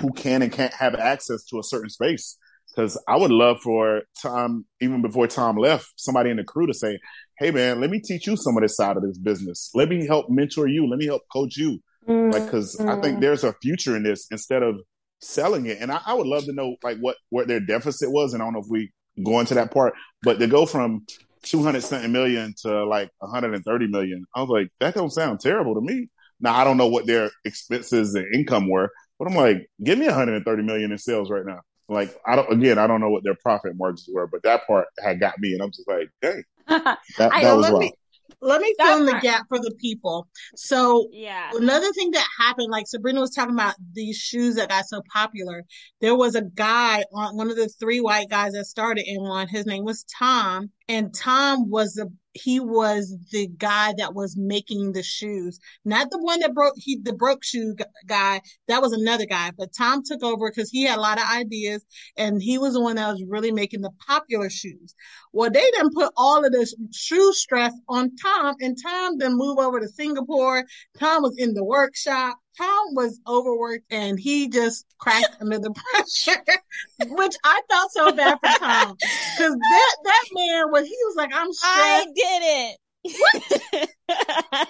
who can and can't have access to a certain space. Because I would love for Tom, even before Tom left, somebody in the crew to say, "Hey, man, let me teach you some of this side of this business. Let me help mentor you. Let me help coach you." Mm-hmm. Like, because I think there's a future in this instead of selling it. And I, I, would love to know like what what their deficit was. And I don't know if we go into that part, but to go from 200 something million to like 130 million, I was like, that don't sound terrible to me. Now I don't know what their expenses and income were, but I'm like, give me 130 million in sales right now. Like I don't again, I don't know what their profit margins were, but that part had got me, and I'm just like, dang, (laughs) that, that was wild. Let me fill in the gap for the people. So yeah, another thing that happened, like Sabrina was talking about these shoes that got so popular. There was a guy on one of the three white guys that started AND1. His name was Tom, and Tom was the he was the guy that was making the shoes, not the one that broke he the broke shoe guy. That was another guy, but Tom took over because he had a lot of ideas, and he was the one that was really making the popular shoes. Well, they didn't put all of the shoe stress on Tom, and Tom then moved over to Singapore. Tom was in the workshop. Tom was overworked and he just cracked under the pressure, (laughs) which I felt so bad for Tom because that that man was he was like I'm stressed. I did it. (laughs)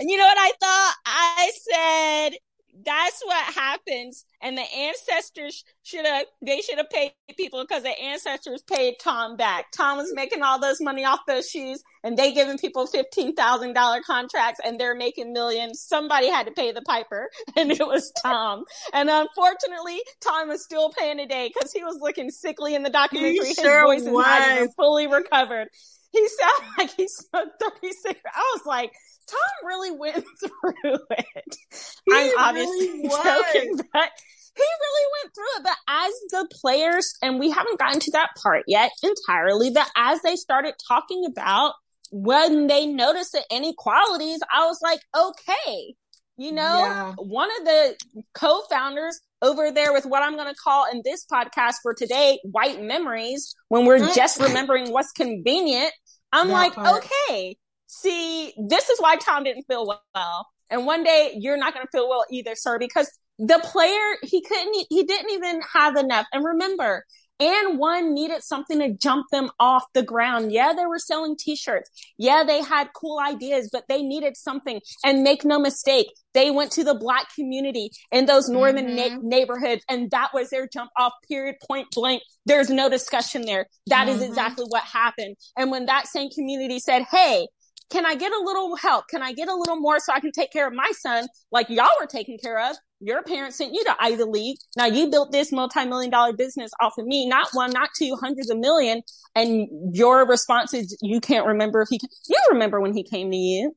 you know what I thought? I said that's what happens. And the ancestors should have, they should have paid people because the ancestors paid Tom back. Tom was making all those money off those shoes and they giving people $15,000 contracts and they're making millions. Somebody had to pay the piper (laughs) and it was Tom. and unfortunately, Tom is still paying today because he was looking sickly in the documentary. He His sure voice is not even fully recovered. He sounded like he smoked 36. I was like, Tom really went (laughs) through it. He I'm obviously really (laughs) joking, but he really went through it. But as the players, and we haven't gotten to that part yet entirely, but as they started talking about when they noticed the inequalities, I was like, okay, you know, yeah. one of the co-founders over there with what I'm going to call in this podcast for today, white memories, when we're mm. just remembering what's convenient. I'm that like, part. okay, see, this is why Tom didn't feel well. And one day you're not going to feel well either, sir, because the player, he couldn't, he didn't even have enough. And remember, AND1 needed something to jump them off the ground. Yeah, they were selling t-shirts. Yeah, they had cool ideas, but they needed something. And make no mistake, they went to the black community in those northern mm-hmm. na- neighborhoods and that was their jump off period point blank. There's no discussion there. That mm-hmm. is exactly what happened. And when that same community said, Hey, can I get a little help? Can I get a little more so I can take care of my son like y'all were taken care of? Your parents sent you to Ivy League. Now you built this multi-million dollar business off of me, not one, not two, hundreds of million. And your response is you can't remember if he, you remember when he came to you.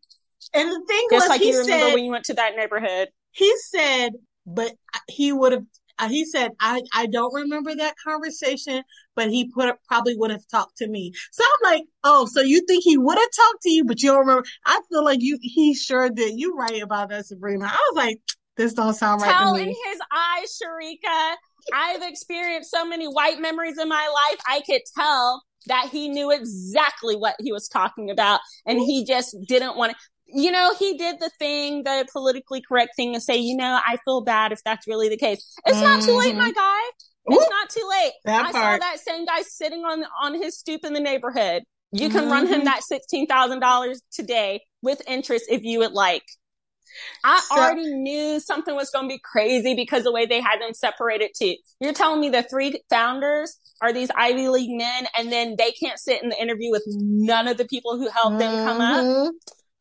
And the thing Just was, like you remember said, when you went to that neighborhood. He said, but he would have Uh, he said, I, I don't remember that conversation, but he put probably would have talked to me. So I'm like, oh, so you think he would have talked to you, but you don't remember? I feel like you, he sure did. You right about that, Sabrina. I was like, this don't sound right Tell to me. in his eyes, Sharika. I've experienced so many white memories in my life. I could tell that he knew exactly what he was talking about and he just didn't want to you know, he did the thing, the politically correct thing to say, you know, I feel bad if that's really the case. It's mm-hmm. not too late, my mm-hmm. guy. It's Ooh, not too late. I part. saw that same guy sitting on on his stoop in the neighborhood. You can mm-hmm. run him mm-hmm. that sixteen thousand dollars today with interest if you would like. I so, already knew something was going to be crazy because the way they had them separated too. You're telling me the three founders are these Ivy League men and then they can't sit in the interview with none of the people who helped mm-hmm. them come up?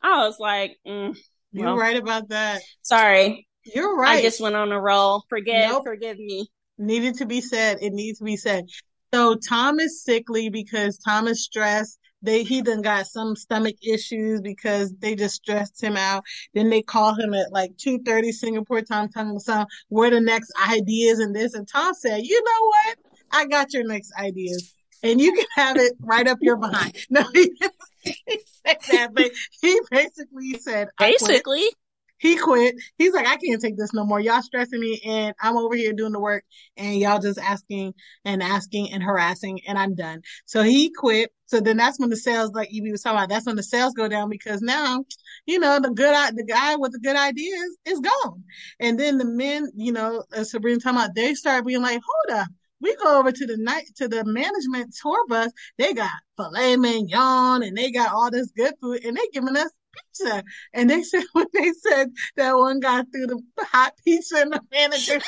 I was like, mm, you're right about that. Sorry. You're right. I just went on a roll. Forget, nope. forgive me. Needed to be said. It needs to be said. So Tom is sickly because Tom is stressed. They he done got some stomach issues because they just stressed him out. Then they call him at like two thirty Singapore time, telling him some where the next ideas and this. And Tom said, "You know what? I got your next ideas, and you can have it right up your behind." (laughs) No, he said that, but he basically said, basically. He quit. He's like, I can't take this no more. Y'all stressing me and I'm over here doing the work and y'all just asking and asking and harassing and I'm done. So he quit. So then that's when the sales, like Evie was talking about, that's when the sales go down because now, you know, the good, the guy with the good ideas is gone. And then the men, you know, as Sabrina talking about, they start being like, hold up we go over to the night to the management tour bus. They got filet mignon and they got all this good food and they giving us pizza. And they (laughs) said when they said that one guy threw the hot pizza in the manager, (laughs) he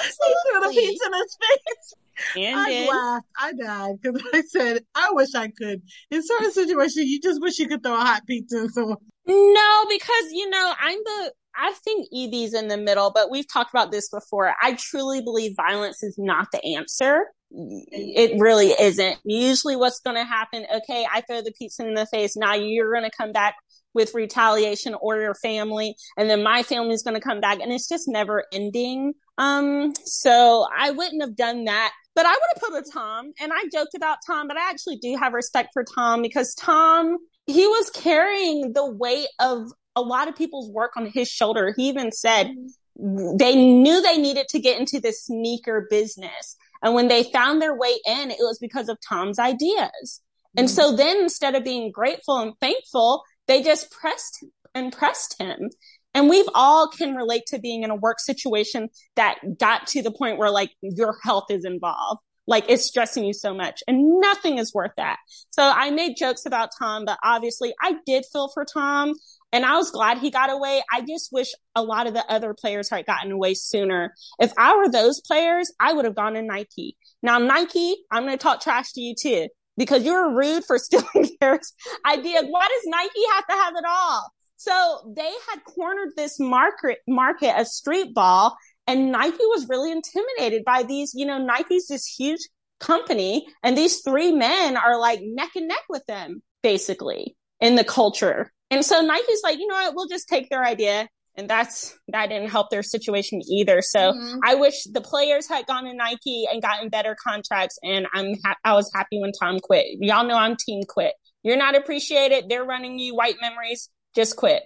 threw the pizza in his face. And I then, laughed. I died because I said, I wish I could. In certain situations, you just wish you could throw a hot pizza in someone. No, because you know, I'm the I think Evie's in the middle, but we've talked about this before. I truly believe violence is not the answer. it really isn't. Usually what's going to happen, okay, I throw the pizza in the face. Now you're going to come back with retaliation or your family. And then my family's going to come back and it's just never ending. Um, so I wouldn't have done that. But I would have put a Tom and I joked about Tom, but I actually do have respect for Tom because Tom, he was carrying the weight of a lot of people's work on his shoulder. He even said they knew they needed to get into the sneaker business. And when they found their way in, it was because of Tom's ideas. And mm-hmm. so then instead of being grateful and thankful, they just pressed and pressed him. And we've all can relate to being in a work situation that got to the point where like your health is involved. Like it's stressing you so much and nothing is worth that. So I made jokes about Tom, but obviously I did feel for Tom and I was glad he got away. I just wish a lot of the other players had gotten away sooner. If I were those players, I would have gone to Nike. Now, Nike, I'm going to talk trash to you too, because you're rude for (laughs) stealing their idea. Why does Nike have to have it all? So they had cornered this market, market of street ball and Nike was really intimidated by these, you know, Nike's this huge company and these three men are like neck and neck with them basically in the culture. And so Nike's like, you know what, we'll just take their idea. And that's, that didn't help their situation either. So mm-hmm. I wish the players had gone to Nike and gotten better contracts. And I'm, ha- I was happy when Tom quit. Y'all know I'm team quit. You're not appreciated. They're running you white memories. Just quit.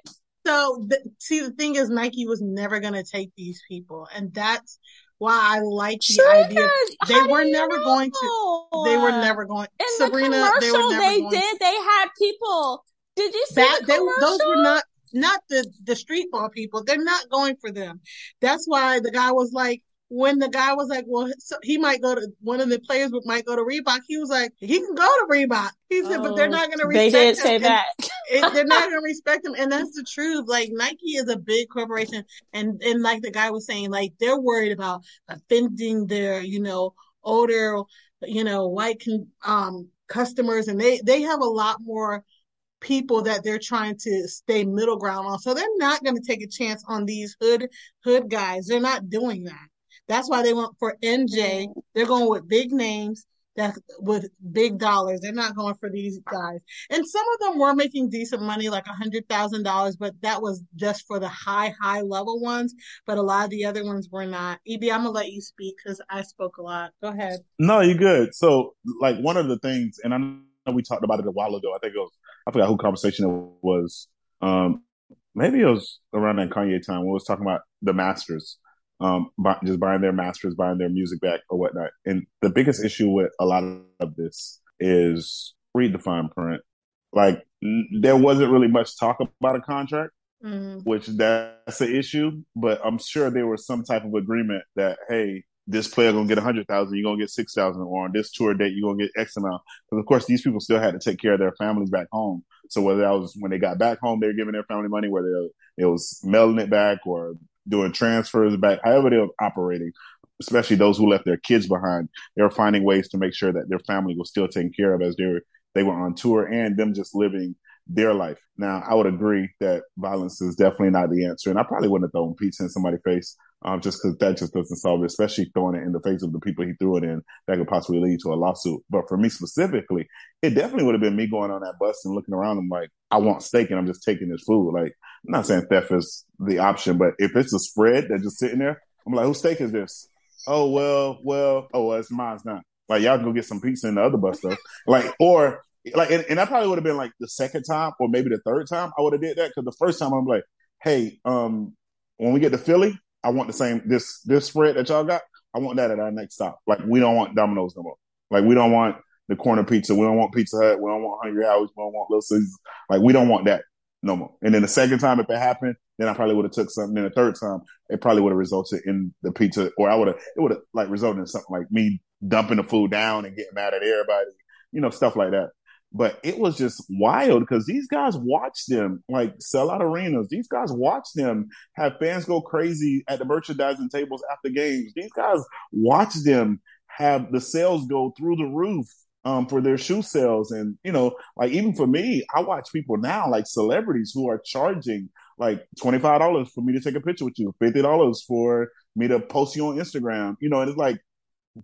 So see, the thing is, Nike was never going to take these people. And that's why I like the sure idea. They were never know? going to, they were never going, In Sabrina, the they were never they going did, to, they had people did you see that? The they, those were not not the the street ball people. They're not going for them. That's why the guy was like, when the guy was like, well, so he might go to one of the players might go to Reebok. He was like, he can go to Reebok. He said, oh, but they're oh, not going to respect. They did him. say that. It, they're not to respect them, and that's the truth. Like Nike is a big corporation, and and like the guy was saying, like they're worried about offending their, you know, older, you know, white um customers, and they they have a lot more people that they're trying to stay middle ground on. So they're not going to take a chance on these hood hood guys. They're not doing that. That's why they went for MJ. They're going with big names that with big dollars. They're not going for these guys. And some of them were making decent money, like a hundred thousand dollars, but that was just for the high, high level ones. But a lot of the other ones were not. EB, I'm gonna let you speak because I spoke a lot. Go ahead. No, you're good. So, like one of the things, and I know we talked about it a while ago. I think it was I forgot who conversation it was. Um, maybe it was around that Kanye time. We was talking about the masters, um, buy, just buying their masters, buying their music back or whatnot. And the biggest issue with a lot of this is read the fine print. Like n- there wasn't really much talk about a contract, mm-hmm. which that's the issue. But I'm sure there was some type of agreement that hey, this player gonna get a hundred thousand, you're gonna get six thousand, or on this tour date you're gonna get X amount. Because of course these people still had to take care of their families back home. So whether that was when they got back home, they were giving their family money, whether it was mailing it back or doing transfers back, however they were operating, especially those who left their kids behind, they were finding ways to make sure that their family was still taken care of as they were they were on tour and them just living their life. Now, I would agree that violence is definitely not the answer, and I probably wouldn't have thrown pizza in somebody's face um, just because that just doesn't solve it, especially throwing it in the face of the people he threw it in. That could possibly lead to a lawsuit. But for me specifically, it definitely would have been me going on that bus and looking around I'm like, I want steak and I'm just taking this food. Like, I'm not saying theft is the option, but if it's a spread that's just sitting there, I'm like, whose steak is this? Oh, well, well, oh, well, it's mine's not. Like, y'all go get some pizza in the other bus stuff. (laughs) Like, or, like, and, and that probably would have been like the second time or maybe the third time I would have did that. Cause the first time I'm like, hey, um, when we get to Philly, I want the same this this spread that y'all got. I want that at our next stop. Like we don't want Domino's no more. Like we don't want the corner pizza. We don't want Pizza Hut. We don't want Hungry Howie's. We don't want Little Caesars. Like we don't want that no more. And then the second time, if it happened, then I probably would have took something. Then the third time, it probably would have resulted in the pizza, or I would have it would have like resulted in something like me dumping the food down and getting mad at everybody, you know, stuff like that. But it was just wild because these guys watch them like sell out arenas. These guys watch them have fans go crazy at the merchandising tables after games. These guys watch them have the sales go through the roof um, for their shoe sales. And, you know, like even for me, I watch people now, like celebrities who are charging like $25 for me to take a picture with you, $50 for me to post you on Instagram, you know, and it's like,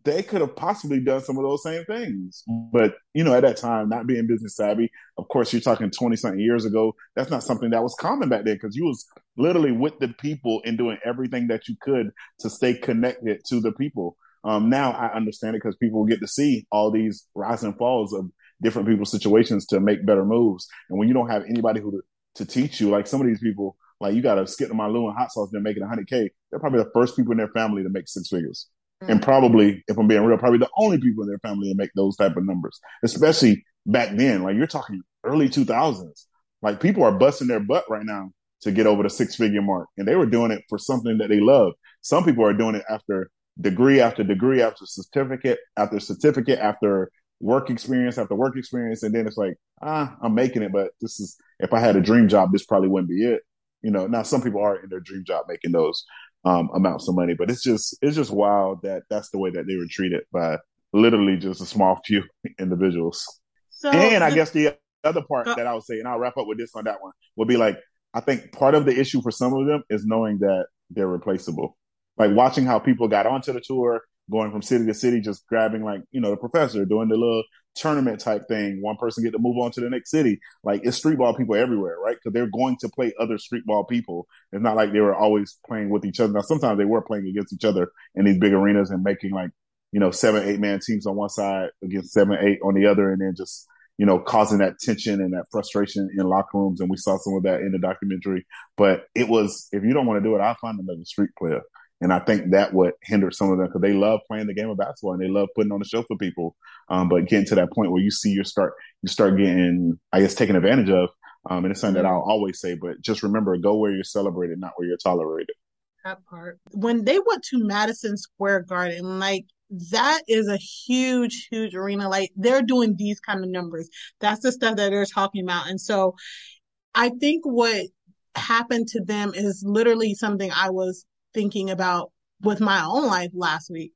they could have possibly done some of those same things. But, you know, at that time, not being business savvy, of course, you're talking 20 something years ago. That's not something that was common back then because you was literally with the people and doing everything that you could to stay connected to the people. Um, now I understand it because people get to see all these rise and falls of different people's situations to make better moves. And when you don't have anybody who to, to teach you, like some of these people, like you got to skip to my Lou and hot sauce, they're making 100K. They're probably the first people in their family to make six figures and probably, if I'm being real, probably the only people in their family that make those type of numbers, especially back then. Like you're talking early 2000s. Like people are busting their butt right now to get over the six figure mark, and they were doing it for something that they love. Some people are doing it after degree after degree after certificate after certificate after work experience after work experience, and then it's like, ah, I'm making it, but this is if I had a dream job, this probably wouldn't be it. You know, now some people are in their dream job making those, um, amounts of money. But it's just it's just wild that that's the way that they were treated by literally just a small few (laughs) individuals. So, and I guess the other part uh, that I would say, and I'll wrap up with this on that one, would be like I think part of the issue for some of them is knowing that they're replaceable. Like watching how people got onto the tour, going from city to city, just grabbing like, you know, the professor doing the little tournament type thing. One person get to move on to the next city. Like it's street ball people everywhere, right? Because they're going to play other street ball people. It's not like they were always playing with each other. Now sometimes they were playing against each other in these big arenas and making like, you know, seven, eight man teams on one side against seven, eight on the other, and then just you know, causing that tension and that frustration in locker rooms. And we saw some of that in the documentary. But it was, if you don't want to do it, I'll find another street player. And I think that would hinder some of them because they love playing the game of basketball and they love putting on the show for people. Um, but getting to that point where you see your start, you start getting, I guess, taken advantage of. Um, and it's something that I'll always say, but just remember, go where you're celebrated, not where you're tolerated. That part. When they went to Madison Square Garden, like that is a huge, huge arena. Like they're doing these kind of numbers. That's the stuff that they're talking about. And so I think what happened to them is literally something I was thinking about with my own life last week.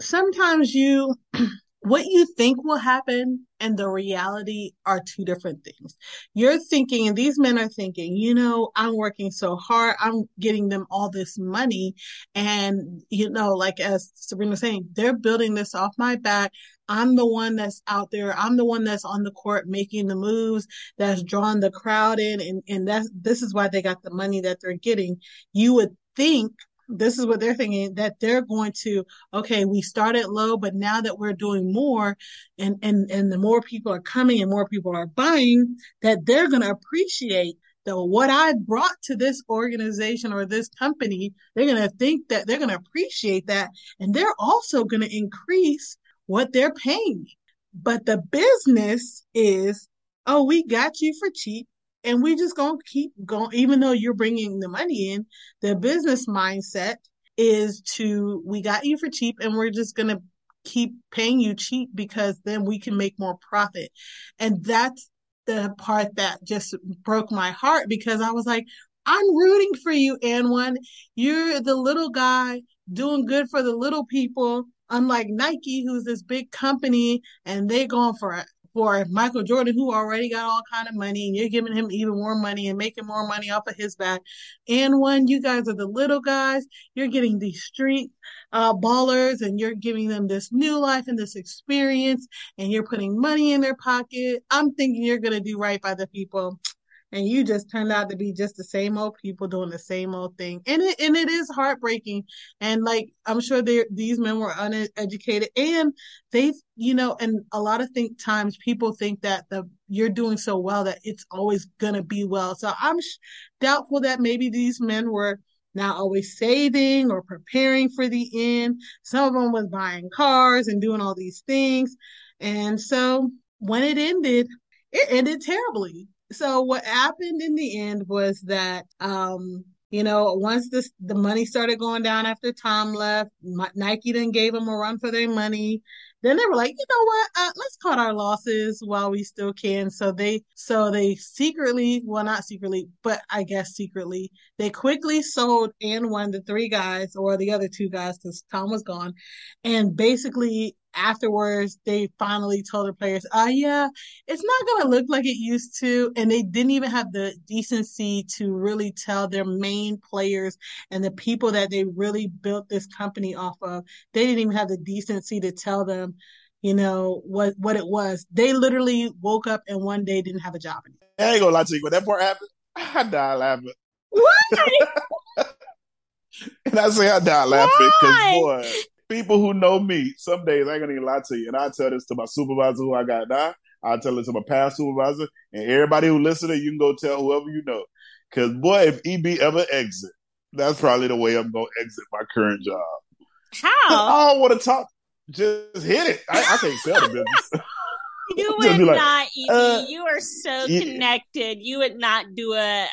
Sometimes you, (clears throat) what you think will happen and the reality are two different things. You're thinking, and these men are thinking, you know, I'm working so hard. I'm getting them all this money. And, you know, like as Sabrina was saying, they're building this off my back. I'm the one that's out there. I'm the one that's on the court making the moves, that's drawing the crowd in. And, and that's, this is why they got the money that they're getting. You would think this is what they're thinking that they're going to okay we started low but now that we're doing more and and and the more people are coming and more people are buying that they're going to appreciate the what I brought to this organization or this company. They're going to think that they're going to appreciate that. And they're also going to increase what they're paying. But the business is oh we got you for cheap and we just gonna keep going even though you're bringing the money in the business mindset is to we got you for cheap and we're just gonna keep paying you cheap because then we can make more profit. And that's the part that just broke my heart because i was like i'm rooting for you AND1 you're the little guy doing good for the little people unlike nike who's this big company and they going for for Michael Jordan, who already got all kind of money, and you're giving him even more money and making more money off of his back. AND1 you guys are the little guys. You're getting these street uh, ballers, and you're giving them this new life and this experience, and you're putting money in their pocket. I'm thinking you're gonna do right by the people and you just turned out to be just the same old people doing the same old thing. And it and it is heartbreaking. And like i'm sure these men were uneducated and they you know and a lot of think times people think that the you're doing so well that it's always gonna be well. So i'm sh- doubtful that maybe these men were not always saving or preparing for the end. Some of them was buying cars and doing all these things. And so when it ended it ended terribly so what happened in the end was that um you know once this the money started going down after tom left nike then gave them a run for their money. Then they were like you know what? Uh, let's cut our losses while we still can. So they so they secretly well not secretly but i guess secretly they quickly sold AND1 the three guys or the other two guys because tom was gone and basically afterwards they finally told the players, "Oh yeah, it's not going to look like it used to." And they didn't even have the decency to really tell their main players and the people that they really built this company off of. They didn't even have the decency to tell them, you know, what what it was. They literally woke up and one day didn't have a job anymore. I ain't gonna lie to you. When that part happened, I died laughing. Why? (laughs) and I say I died laughing because boy, people who know me, some days I ain't gonna even lie to you, and I tell this to my supervisor who I got now. I tell it to my past supervisor, and everybody who listening, you can go tell whoever you know. Because boy, if EB ever exit, that's probably the way I'm gonna exit my current job. How? I don't want to talk. Just hit it. I, I can't sell the business. (laughs) (laughs) You would like, not, EB. uh, you are so yeah. connected. You would not do a.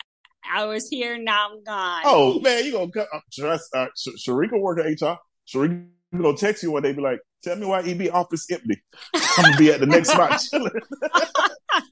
I was here, now I'm gone. Oh man, you gonna cut? Uh, trust, uh, Sh- Sharika work at HR. Sharika gonna text you one day, be like, "Tell me why EB office empty. I'm gonna be at the next (laughs) spot (laughs) chilling."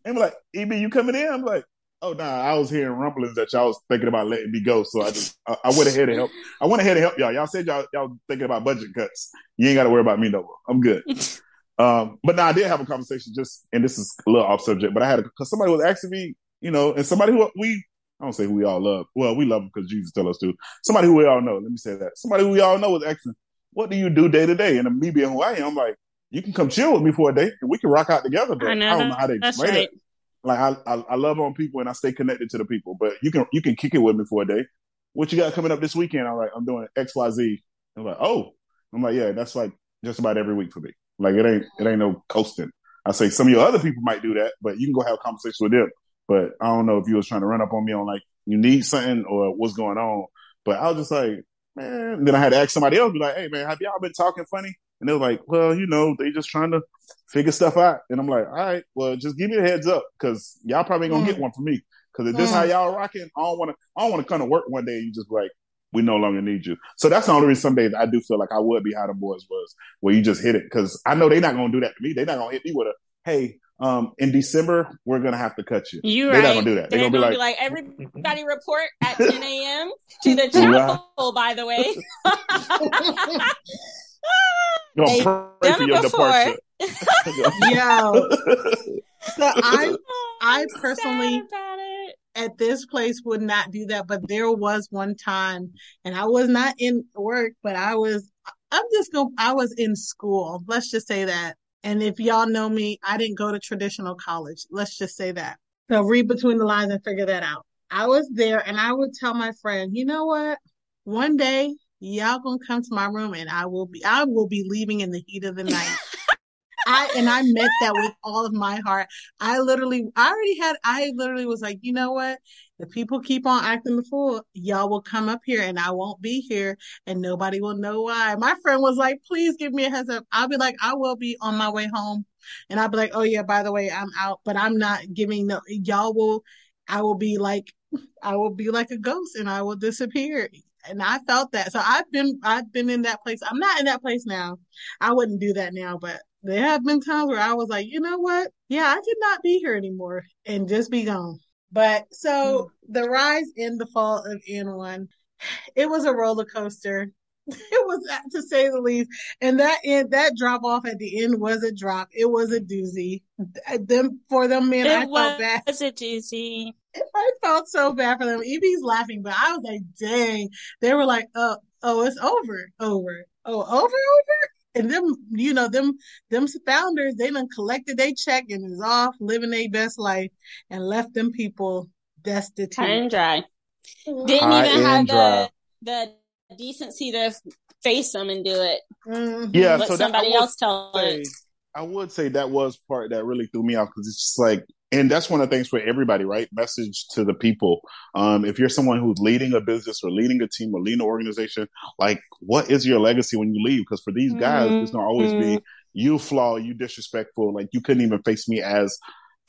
and be like, "EB, you coming in?" I'm like, "Oh nah, I was hearing rumblings that y'all was thinking about letting me go, so I just I, I went ahead and help. I went ahead and help y'all. Y'all said y'all y'all thinking about budget cuts. You ain't got to worry about me no more. I'm good." (laughs) Um, but now I did have a conversation just, and this is a little off subject, but I had a, cause somebody was asking me, you know, and somebody who we, I don't say who we all love. Well, we love them because Jesus tell us to. Somebody who we all know. Let me say that. Somebody who we all know was asking, what do you do day to day? And me being who I am, I'm like, you can come chill with me for a day and we can rock out together. But I I, know don't know how to explain right. it. Like I, I, I love on people and I stay connected to the people, but you can, you can kick it with me for a day. What you got coming up this weekend? I'm like, I'm doing X, Y, Z. I'm like, oh, I'm like, yeah, that's like just about every week for me. Like it ain't it ain't no coasting. I say some of your other people might do that, but you can go have a conversation with them. But I don't know if you was trying to run up on me on like you need something or what's going on. But I was just like. And then I had to ask somebody else, be like, hey man, have y'all been talking funny? And they were like, well, you know, they just trying to figure stuff out. And I'm like, all right, well, just give me a heads up because y'all probably ain't gonna Mm. get one from me. Because if this Mm. how y'all rocking, I don't want to. I don't want to come to work one day and you just be like, we no longer need you. So that's the only reason some days I do feel like I would be how the boys was, where you just hit it. Because I know they're not gonna do that to me. They're not gonna hit me with a, hey, um, in December we're gonna have to cut you. You They're right. not gonna do that. They're, They're gonna, be like, like, everybody report at (laughs) 10 a.m. to the chapel, by the way. (laughs) gonna They've pray done for it your before. departure. (laughs) Yo, so I I personally- sad about it. at this place would not do that, but there was one time, and I was not in work, but I was. I'm just going. I was in school. Let's just say that. And if y'all know me, I didn't go to traditional college. Let's just say that. So read between the lines and figure that out. I was there, and I would tell my friend, you know what? One day y'all gonna come to my room, and I will be. I will be leaving in the heat of the night. I and I meant that with all of my heart. I literally, I already had, I literally was like, you know what? If people keep on acting the fool, y'all will come up here and I won't be here and nobody will know why. My friend was like, please give me a heads up. I'll be like, I will be on my way home. And I'll be like, oh yeah, by the way, I'm out, but I'm not giving no, y'all will, I will be like, I will be like a ghost and I will disappear. And I felt that. So I've been, I've been in that place. I'm not in that place now. I wouldn't do that now, but there have been times where I was like, you know what? Yeah, I could not be here anymore and just be gone. But so mm. the rise in the fall of AND1, it was a roller coaster. (laughs) It was to say the least. And that end, that drop off at the end was a drop. It was a doozy. Them for them men, I It felt bad. It was a doozy. (laughs) I felt so bad for them. Evie's laughing, but I was like, dang. They were like, oh, oh, it's over, over, oh, over, over. And them, you know, them, them founders, they done collected their check and is off living their best life and left them people destitute. High and dry. Didn't High even have and the the decency to face them and do it. Mhm. Yeah, Let so somebody would else tell say, it. I would say that was part that really threw me off because it's just like, and that's one of the things for everybody, right? Message to the people. Um, if you're someone who's leading a business or leading a team or leading an organization, like, what is your legacy when you leave? Because for these guys, it's gonna always be you flaw, you disrespectful, like you couldn't even face me as.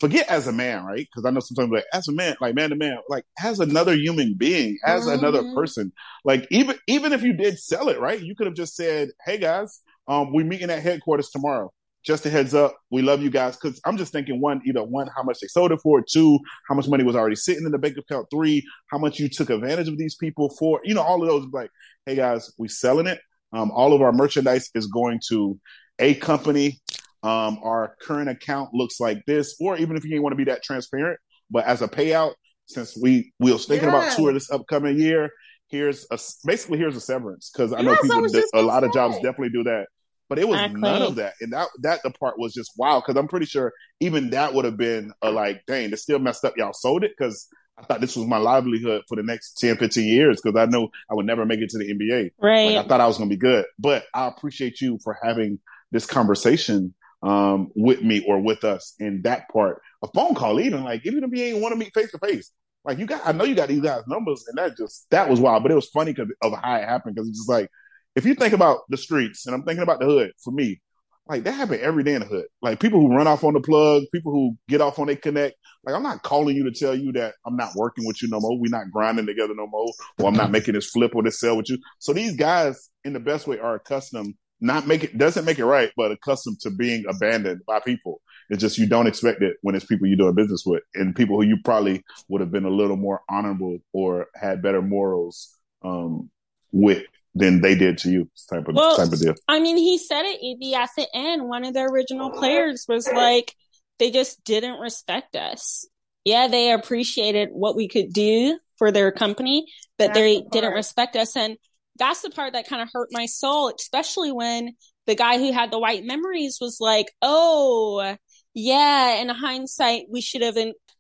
Forget as a man, right? Because I know sometimes like as a man, like man to man, like as another human being, as another Mhm. person. Like even even if you did sell it, right? You could have just said, "Hey guys, um, we're meeting at headquarters tomorrow. Just a heads up, we love you guys." Because I'm just thinking one, either one, how much they sold it for, two, how much money was already sitting in the bank account, three, how much you took advantage of these people for, you know, all of those. Like, hey guys, we selling it. Um, all of our merchandise is going to a company, um, our current account looks like this, or even if you didn't want to be that transparent, but as a payout, since we we was thinking about tour this upcoming year, here's a basically here's a severance because I know Yes, people was do, just a lot of jobs definitely do that, but it was Exactly. none of that, and that that the part was just wow because I'm pretty sure even that would have been a like dang, it still messed up. Y'all sold it because I thought this was my livelihood for the next 10, 15 years because I know I would never make it to the NBA. Right. Like, I thought I was going to be good, but I appreciate you for having this conversation um, with me or with us in that part. A phone call, even like even if you ain't want to meet face to face, like you got, I know you got these guys' numbers, and that just that was wild. But it was funny because of how it happened. Because it's just like if you think about the streets, and I'm thinking about the hood for me, like that happened every day in the hood. Like people who run off on the plug, people who get off on they connect. Like I'm not calling you to tell you that I'm not working with you no more. We're not grinding together no more, or I'm not making this flip or this sell with you. So these guys, in the best way, are accustomed. Not make it doesn't make it right, but accustomed to being abandoned by people. It's just you don't expect it when it's people you're doing business with and people who you probably would have been a little more honorable or had better morals um, with than they did to you. Type of Well, type of deal. I mean, he said it, EB, at the end. One of the original players was like, they just didn't respect us. Yeah, they appreciated what we could do for their company, but That's they the didn't respect us. And that's the part that kind of hurt my soul, especially when the guy who had the white memories was like, oh, yeah, in hindsight, we should have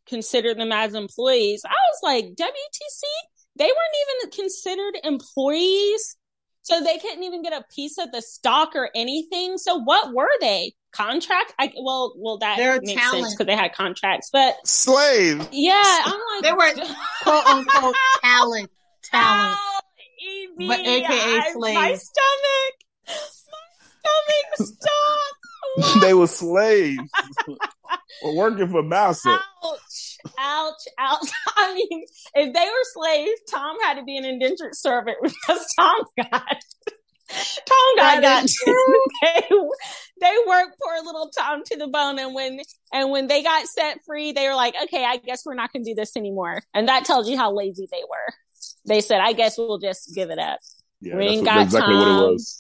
considered them as employees. I was like, WTC, they weren't even considered employees. So they couldn't even get a piece of the stock or anything. So what were they? Contract? I well, well that They're makes talent. sense because they had contracts. But Slave. yeah, I'm like They were quote unquote (laughs) talent, talent. EB, But AKA I- My slaves. stomach, my stomach, stop. (laughs) they were slaves. (laughs) We're working for Massa. Ouch, ouch, ouch. (laughs) I mean, if they were slaves, Tom had to be an indentured servant (laughs) because Tom got, Tom got, That got, (laughs) they, they worked poor little Tom to the bone. And when, and when they got set free, they were like, okay, I guess we're not going to do this anymore. And that tells you how lazy they were. They said, I guess we'll just give it up. Yeah, We ain't got exactly what it time. was.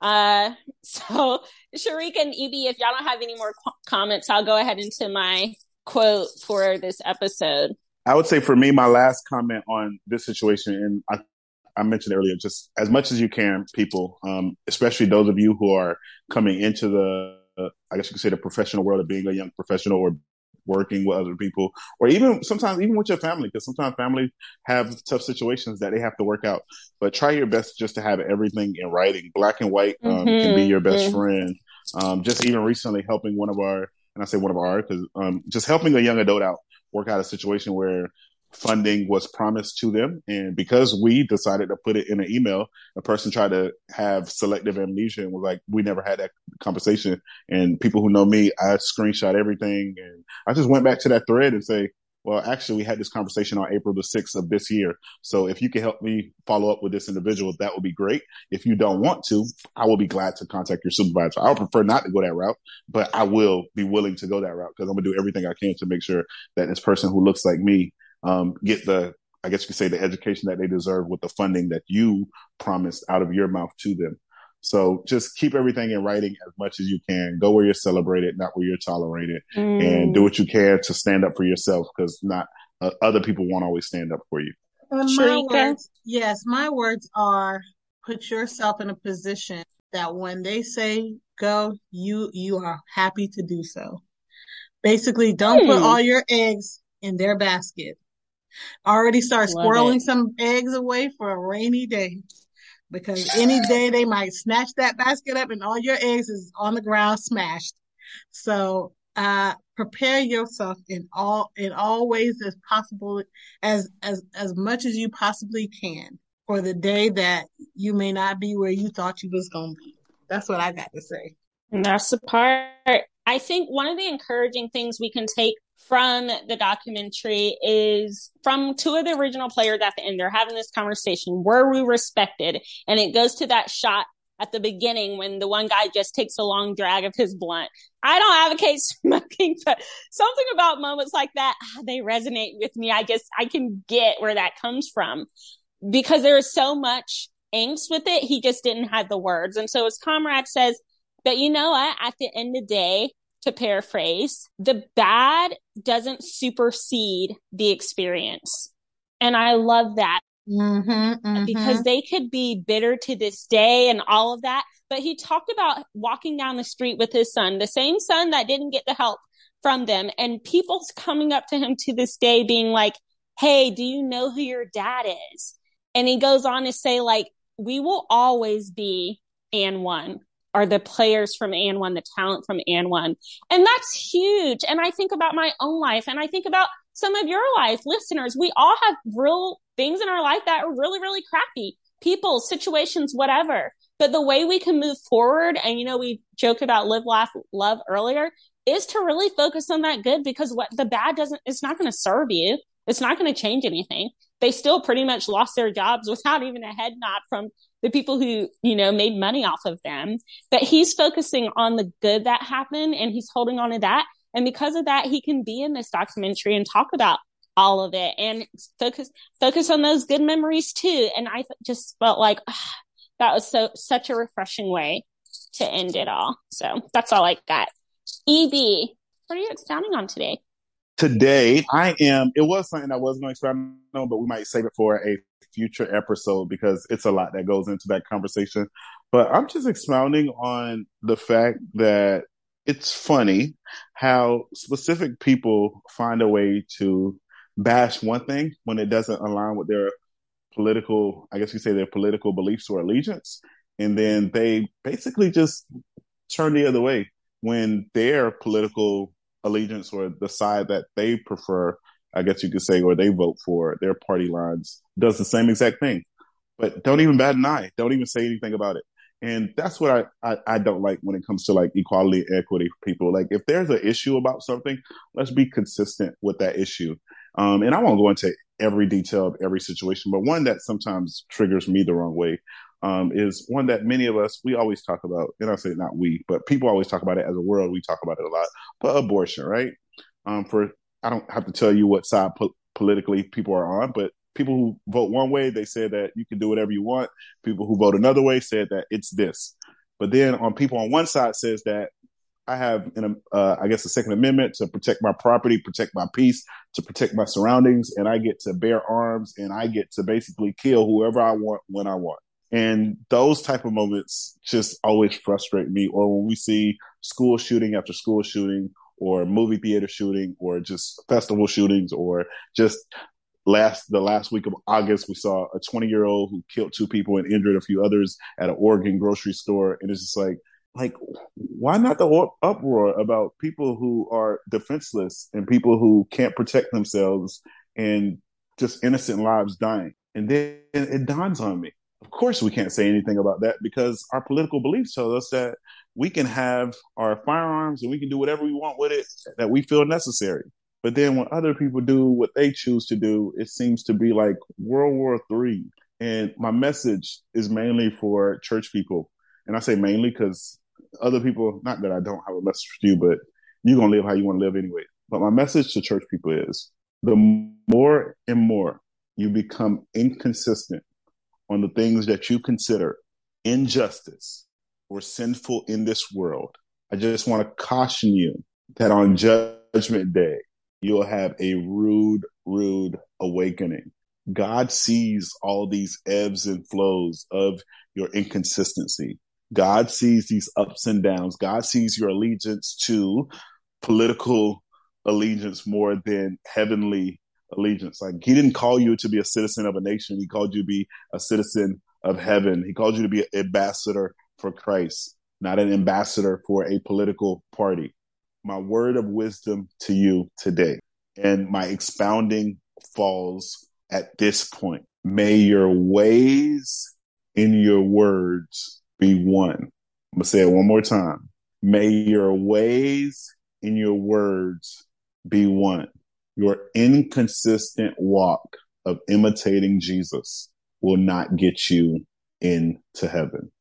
Uh, so Sharika and Evie, if y'all don't have any more qu- comments, I'll go ahead into my quote for this episode. I would say for me, my last comment on this situation, and I, I mentioned earlier, just as much as you can, people, um, especially those of you who are coming into the, uh, I guess you could say the professional world of being a young professional or working with other people, or even sometimes even with your family, because sometimes families have tough situations that they have to work out. But try your best just to have everything in writing, black and white, um, can be Mhm. your best Mhm. friend. Um, just even recently helping one of our, and I say one of our, because um, just helping a young adult out work out a situation where funding was promised to them. And because we decided to put it in an email, a person tried to have selective amnesia and was like, we never had that conversation. And people who know me, I screenshot everything. And I just went back to that thread and say, well, actually, we had this conversation on April the 6th of this year. So if you can help me follow up with this individual, that would be great. If you don't want to, I will be glad to contact your supervisor. I would prefer not to go that route, but I will be willing to go that route because I'm going to do everything I can to make sure that this person who looks like me um, get the, I guess you could say, the education that they deserve with the funding that you promised out of your mouth to them. So just keep everything in writing as much as you can. Go where you're celebrated, not where you're tolerated, and do what you can to stand up for yourself because not uh, other people won't always stand up for you. And my words, yes, my words are put yourself in a position that when they say go, you you are happy to do so. Basically, don't put Hmm. all your eggs in their basket. Already start Love squirreling it. some eggs away for a rainy day. Because any day they might snatch that basket up and all your eggs is on the ground smashed. So uh prepare yourself in all in all ways as possible as as as much as you possibly can for the day that you may not be where you thought you was gonna be. That's what I got to say. And that's the part. I think one of the encouraging things we can take from the documentary is from two of the original players at the end. They're having this conversation. Were we respected? And it goes to that shot at the beginning when the one guy just takes a long drag of his blunt. I don't advocate (laughs) smoking, but something about moments like that, ah, they resonate with me. I guess I can get where that comes from because there is so much angst with it. He just didn't have the words. And so his comrade says, But you know what? At the end of the day, to paraphrase, the bad doesn't supersede the experience. And I love that Mm-hmm, mm-hmm. because they could be bitter to this day and all of that. But he talked about walking down the street with his son, the same son that didn't get the help from them, and people's coming up to him to this day being like, Hey, do you know who your dad is? And he goes on to say, like, we will always be AND1 or the players from AND1, the talent from AND1. And that's huge. And I think about my own life and I think about some of your life listeners. We all have real things in our life that are really, really crappy. People, situations, whatever. But the way we can move forward, and you know, we joked about live, laugh, love earlier, is to really focus on that good because what the bad doesn't, it's not going to serve you. It's not going to change anything. They still pretty much lost their jobs without even a head nod from the people who, you know, made money off of them. But he's focusing on the good that happened and he's holding on to that. And because of that, he can be in this documentary and talk about all of it and focus, focus on those good memories too. And I just felt like ah, that was so, such a refreshing way to end it all. So that's all I got. EB, what are you expounding on today? Today, I am, it was something I was going to expound on, but we might save it for a future episode because it's a lot that goes into that conversation. But I'm just expounding on the fact that it's funny how specific people find a way to bash one thing when it doesn't align with their political, I guess you say their political beliefs or allegiance. And then they basically just turn the other way when their political allegiance or the side that they prefer, I guess you could say, or they vote for their party lines does the same exact thing. But don't even bat an eye. Don't even say anything about it. And that's what I, I, I, don't like when it comes to like equality equity for people. Like if there's an issue about something, let's be consistent with that issue. Um, and I won't go into every detail of every situation, but one that sometimes triggers me the wrong way um, is one that many of us we always talk about, and I say not we, but people always talk about it as a world. We talk about it a lot, but abortion, right? Um, for I don't have to tell you what side po- politically people are on, but people who vote one way they say that you can do whatever you want. People who vote another way said that it's this. But then on people on one side says that I have, an, uh, I guess, the Second Amendment to protect my property, protect my peace, to protect my surroundings, and I get to bear arms and I get to basically kill whoever I want when I want. And those type of moments just always frustrate me. Or when we see school shooting after school shooting, or movie theater shooting, or just festival shootings, or just last the last week of August, we saw a 20 year old who killed two people and injured a few others at an Oregon grocery store. And it's just like, like, why not the uproar about people who are defenseless and people who can't protect themselves and just innocent lives dying? And then it dawns on me of course, we can't say anything about that because our political beliefs tell us that we can have our firearms and we can do whatever we want with it that we feel necessary. But then when other people do what they choose to do, it seems to be like World War Three. And my message is mainly for church people. And I say mainly because other people, not that I don't have a message for you, but you're going to live how you want to live anyway. But my message to church people is the more and more you become inconsistent on the things that you consider injustice or sinful in this world, I just want to caution you that on judgment day, you'll have a rude, rude awakening. God sees all these ebbs and flows of your inconsistency. God sees these ups and downs. God sees your allegiance to political allegiance more than heavenly allegiance. Like he didn't call you to be a citizen of a nation. He called you to be a citizen of heaven. He called you to be an ambassador for Christ, not an ambassador for a political party. My word of wisdom to you today and my expounding falls at this point. May your ways in your words be one. I'm going to say it one more time. May your ways in your words be one. Your inconsistent walk of imitating Jesus will not get you into heaven.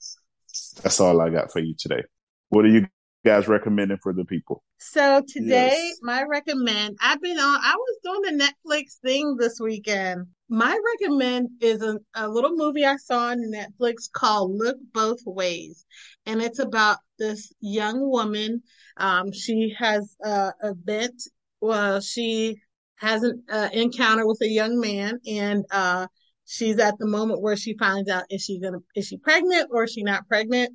That's all I got for you today. What are you guys recommending for the people? So today, yes. my recommend, I've been on, I was doing the Netflix thing this weekend. My recommend is a, a little movie I saw on Netflix called Look Both Ways. And it's about this young woman. Um, she has a event. Well, she has an uh, encounter with a young man and, uh, she's at the moment where she finds out is she gonna, is she pregnant or is she not pregnant?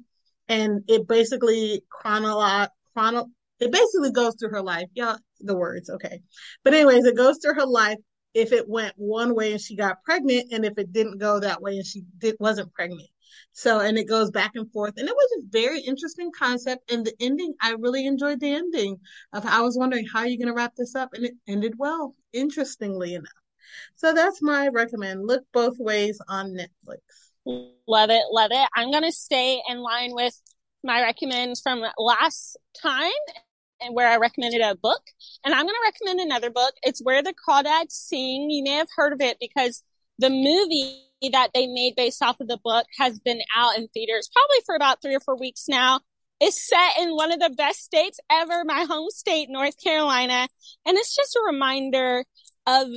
And it basically chronolo- chrono, it basically goes through her life. Yeah, the words, okay. But anyways, it goes through her life if it went one way and she got pregnant, and if it didn't go that way and she did, wasn't pregnant. So, and it goes back and forth. And it was a very interesting concept. And the ending, I really enjoyed the ending of I was wondering how are you going to wrap this up? And it ended well, interestingly enough. So that's my recommend. Look both ways on Netflix. Love it. Love it. I'm going to stay in line with my recommends from last time and where I recommended a book. And I'm going to recommend another book. It's Where the Crawdads Sing. You may have heard of it because the movie that they made based off of the book has been out in theaters probably for about three or four weeks now. It's set in one of the best states ever, my home state, North Carolina. And it's just a reminder of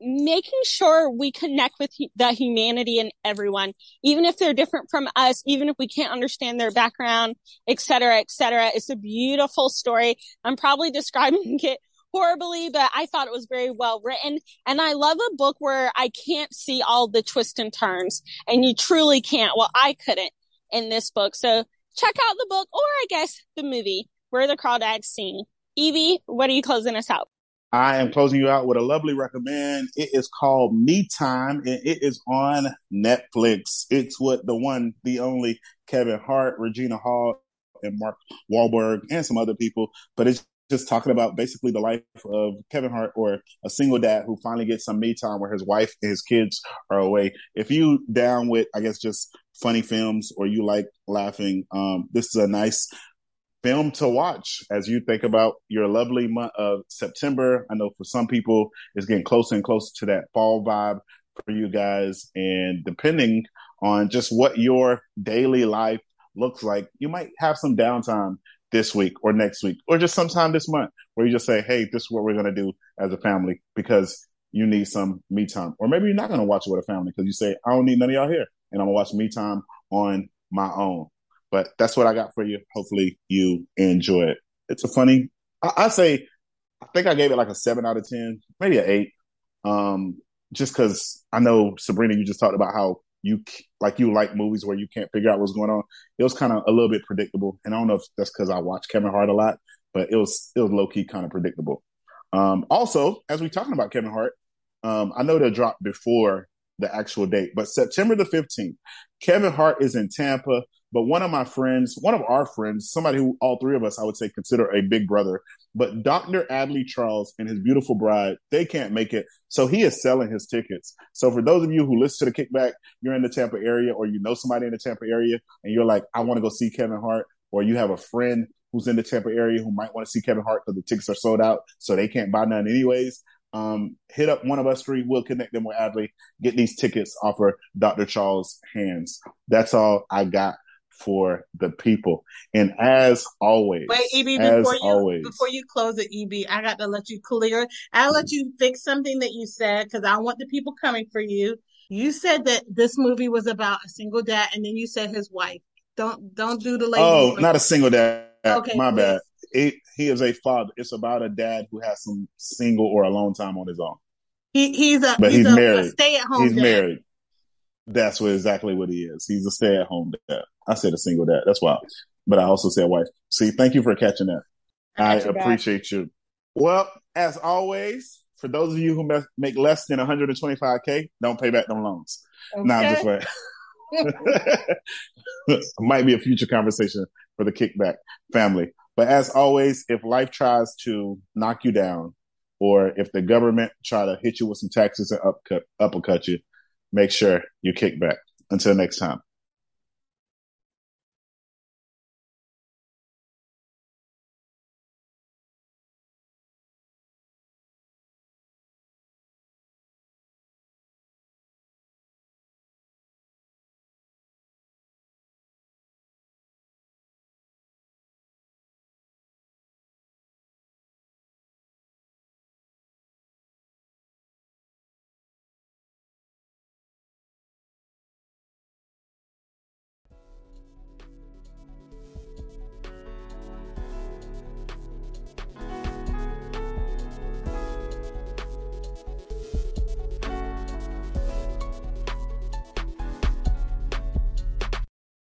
making sure we connect with the humanity in everyone, even if they're different from us, even if we can't understand their background, et cetera, et cetera. It's a beautiful story. I'm probably describing (laughs) it horribly, but I thought it was very well written. And I love a book where I can't see all the twists and turns and you truly can't. Well, I couldn't in this book. So check out the book or I guess the movie where the crawdads sing. Evie, what are you closing us out? I am closing you out with a lovely recommend. It is called Me Time and it is on Netflix. It's what the one, the only Kevin Hart, Regina Hall, and Mark Wahlberg and some other people, but it's just talking about basically the life of Kevin Hart or a single dad who finally gets some me time where his wife and his kids are away. If you down with, I guess, just funny films or you like laughing, um, this is a nice film to watch as you think about your lovely month of September. I know for some people it's getting closer and closer to that fall vibe for you guys. And depending on just what your daily life looks like, you might have some downtime this week or next week or just sometime this month where you just say, Hey, this is what we're going to do as a family because you need some me time. Or maybe you're not going to watch it with a family because you say, I don't need none of y'all here and I'm gonna watch me time on my own. But that's what I got for you. Hopefully you enjoy it. It's a funny, I, I say, I think I gave it like a seven out of 10, maybe an eight. Um, just cause I know Sabrina, you just talked about how you like you like movies where you can't figure out what's going on. It was kind of a little bit predictable, and I don't know if that's because I watch Kevin Hart a lot, but it was it was low key kind of predictable. Um, also, as we're talking about Kevin Hart, um, I know they dropped before the actual date, but September the fifteenth, Kevin Hart is in Tampa but one of my friends, one of our friends, somebody who all three of us, I would say, consider a big brother, but Dr. Adley Charles and his beautiful bride, they can't make it. So he is selling his tickets. So for those of you who listen to the kickback, you're in the Tampa area or you know somebody in the Tampa area and you're like, I want to go see Kevin Hart, or you have a friend who's in the Tampa area who might want to see Kevin Hart because the tickets are sold out. So they can't buy none anyways. Um, hit up one of us three. We'll connect them with Adley. Get these tickets off of Dr. Charles' hands. That's all I got for the people. And as always, wait, EB, before you always, before you close it, EB, I got to let you clear. I'll let you fix something that you said because I want the people coming for you. You said that this movie was about a single dad, and then you said his wife. Don't don't do the lady. Oh, not a single dad. Okay, my please. bad. It, he is a father. It's about a dad who has some single or alone time on his own. He he's a but he's, he's a, married. stay at home. He's dad. married. That's what exactly what he is. He's a stay at home dad. I said a single dad. That's wild. But I also said wife. See, thank you for catching that. I, I appreciate back. you. Well, as always, for those of you who make less than 125k, don't pay back them loans. Okay. Nah, I'm just like (laughs) might be a future conversation for the kickback family. But as always, if life tries to knock you down, or if the government try to hit you with some taxes and upcut, uppercut you, make sure you kick back. Until next time.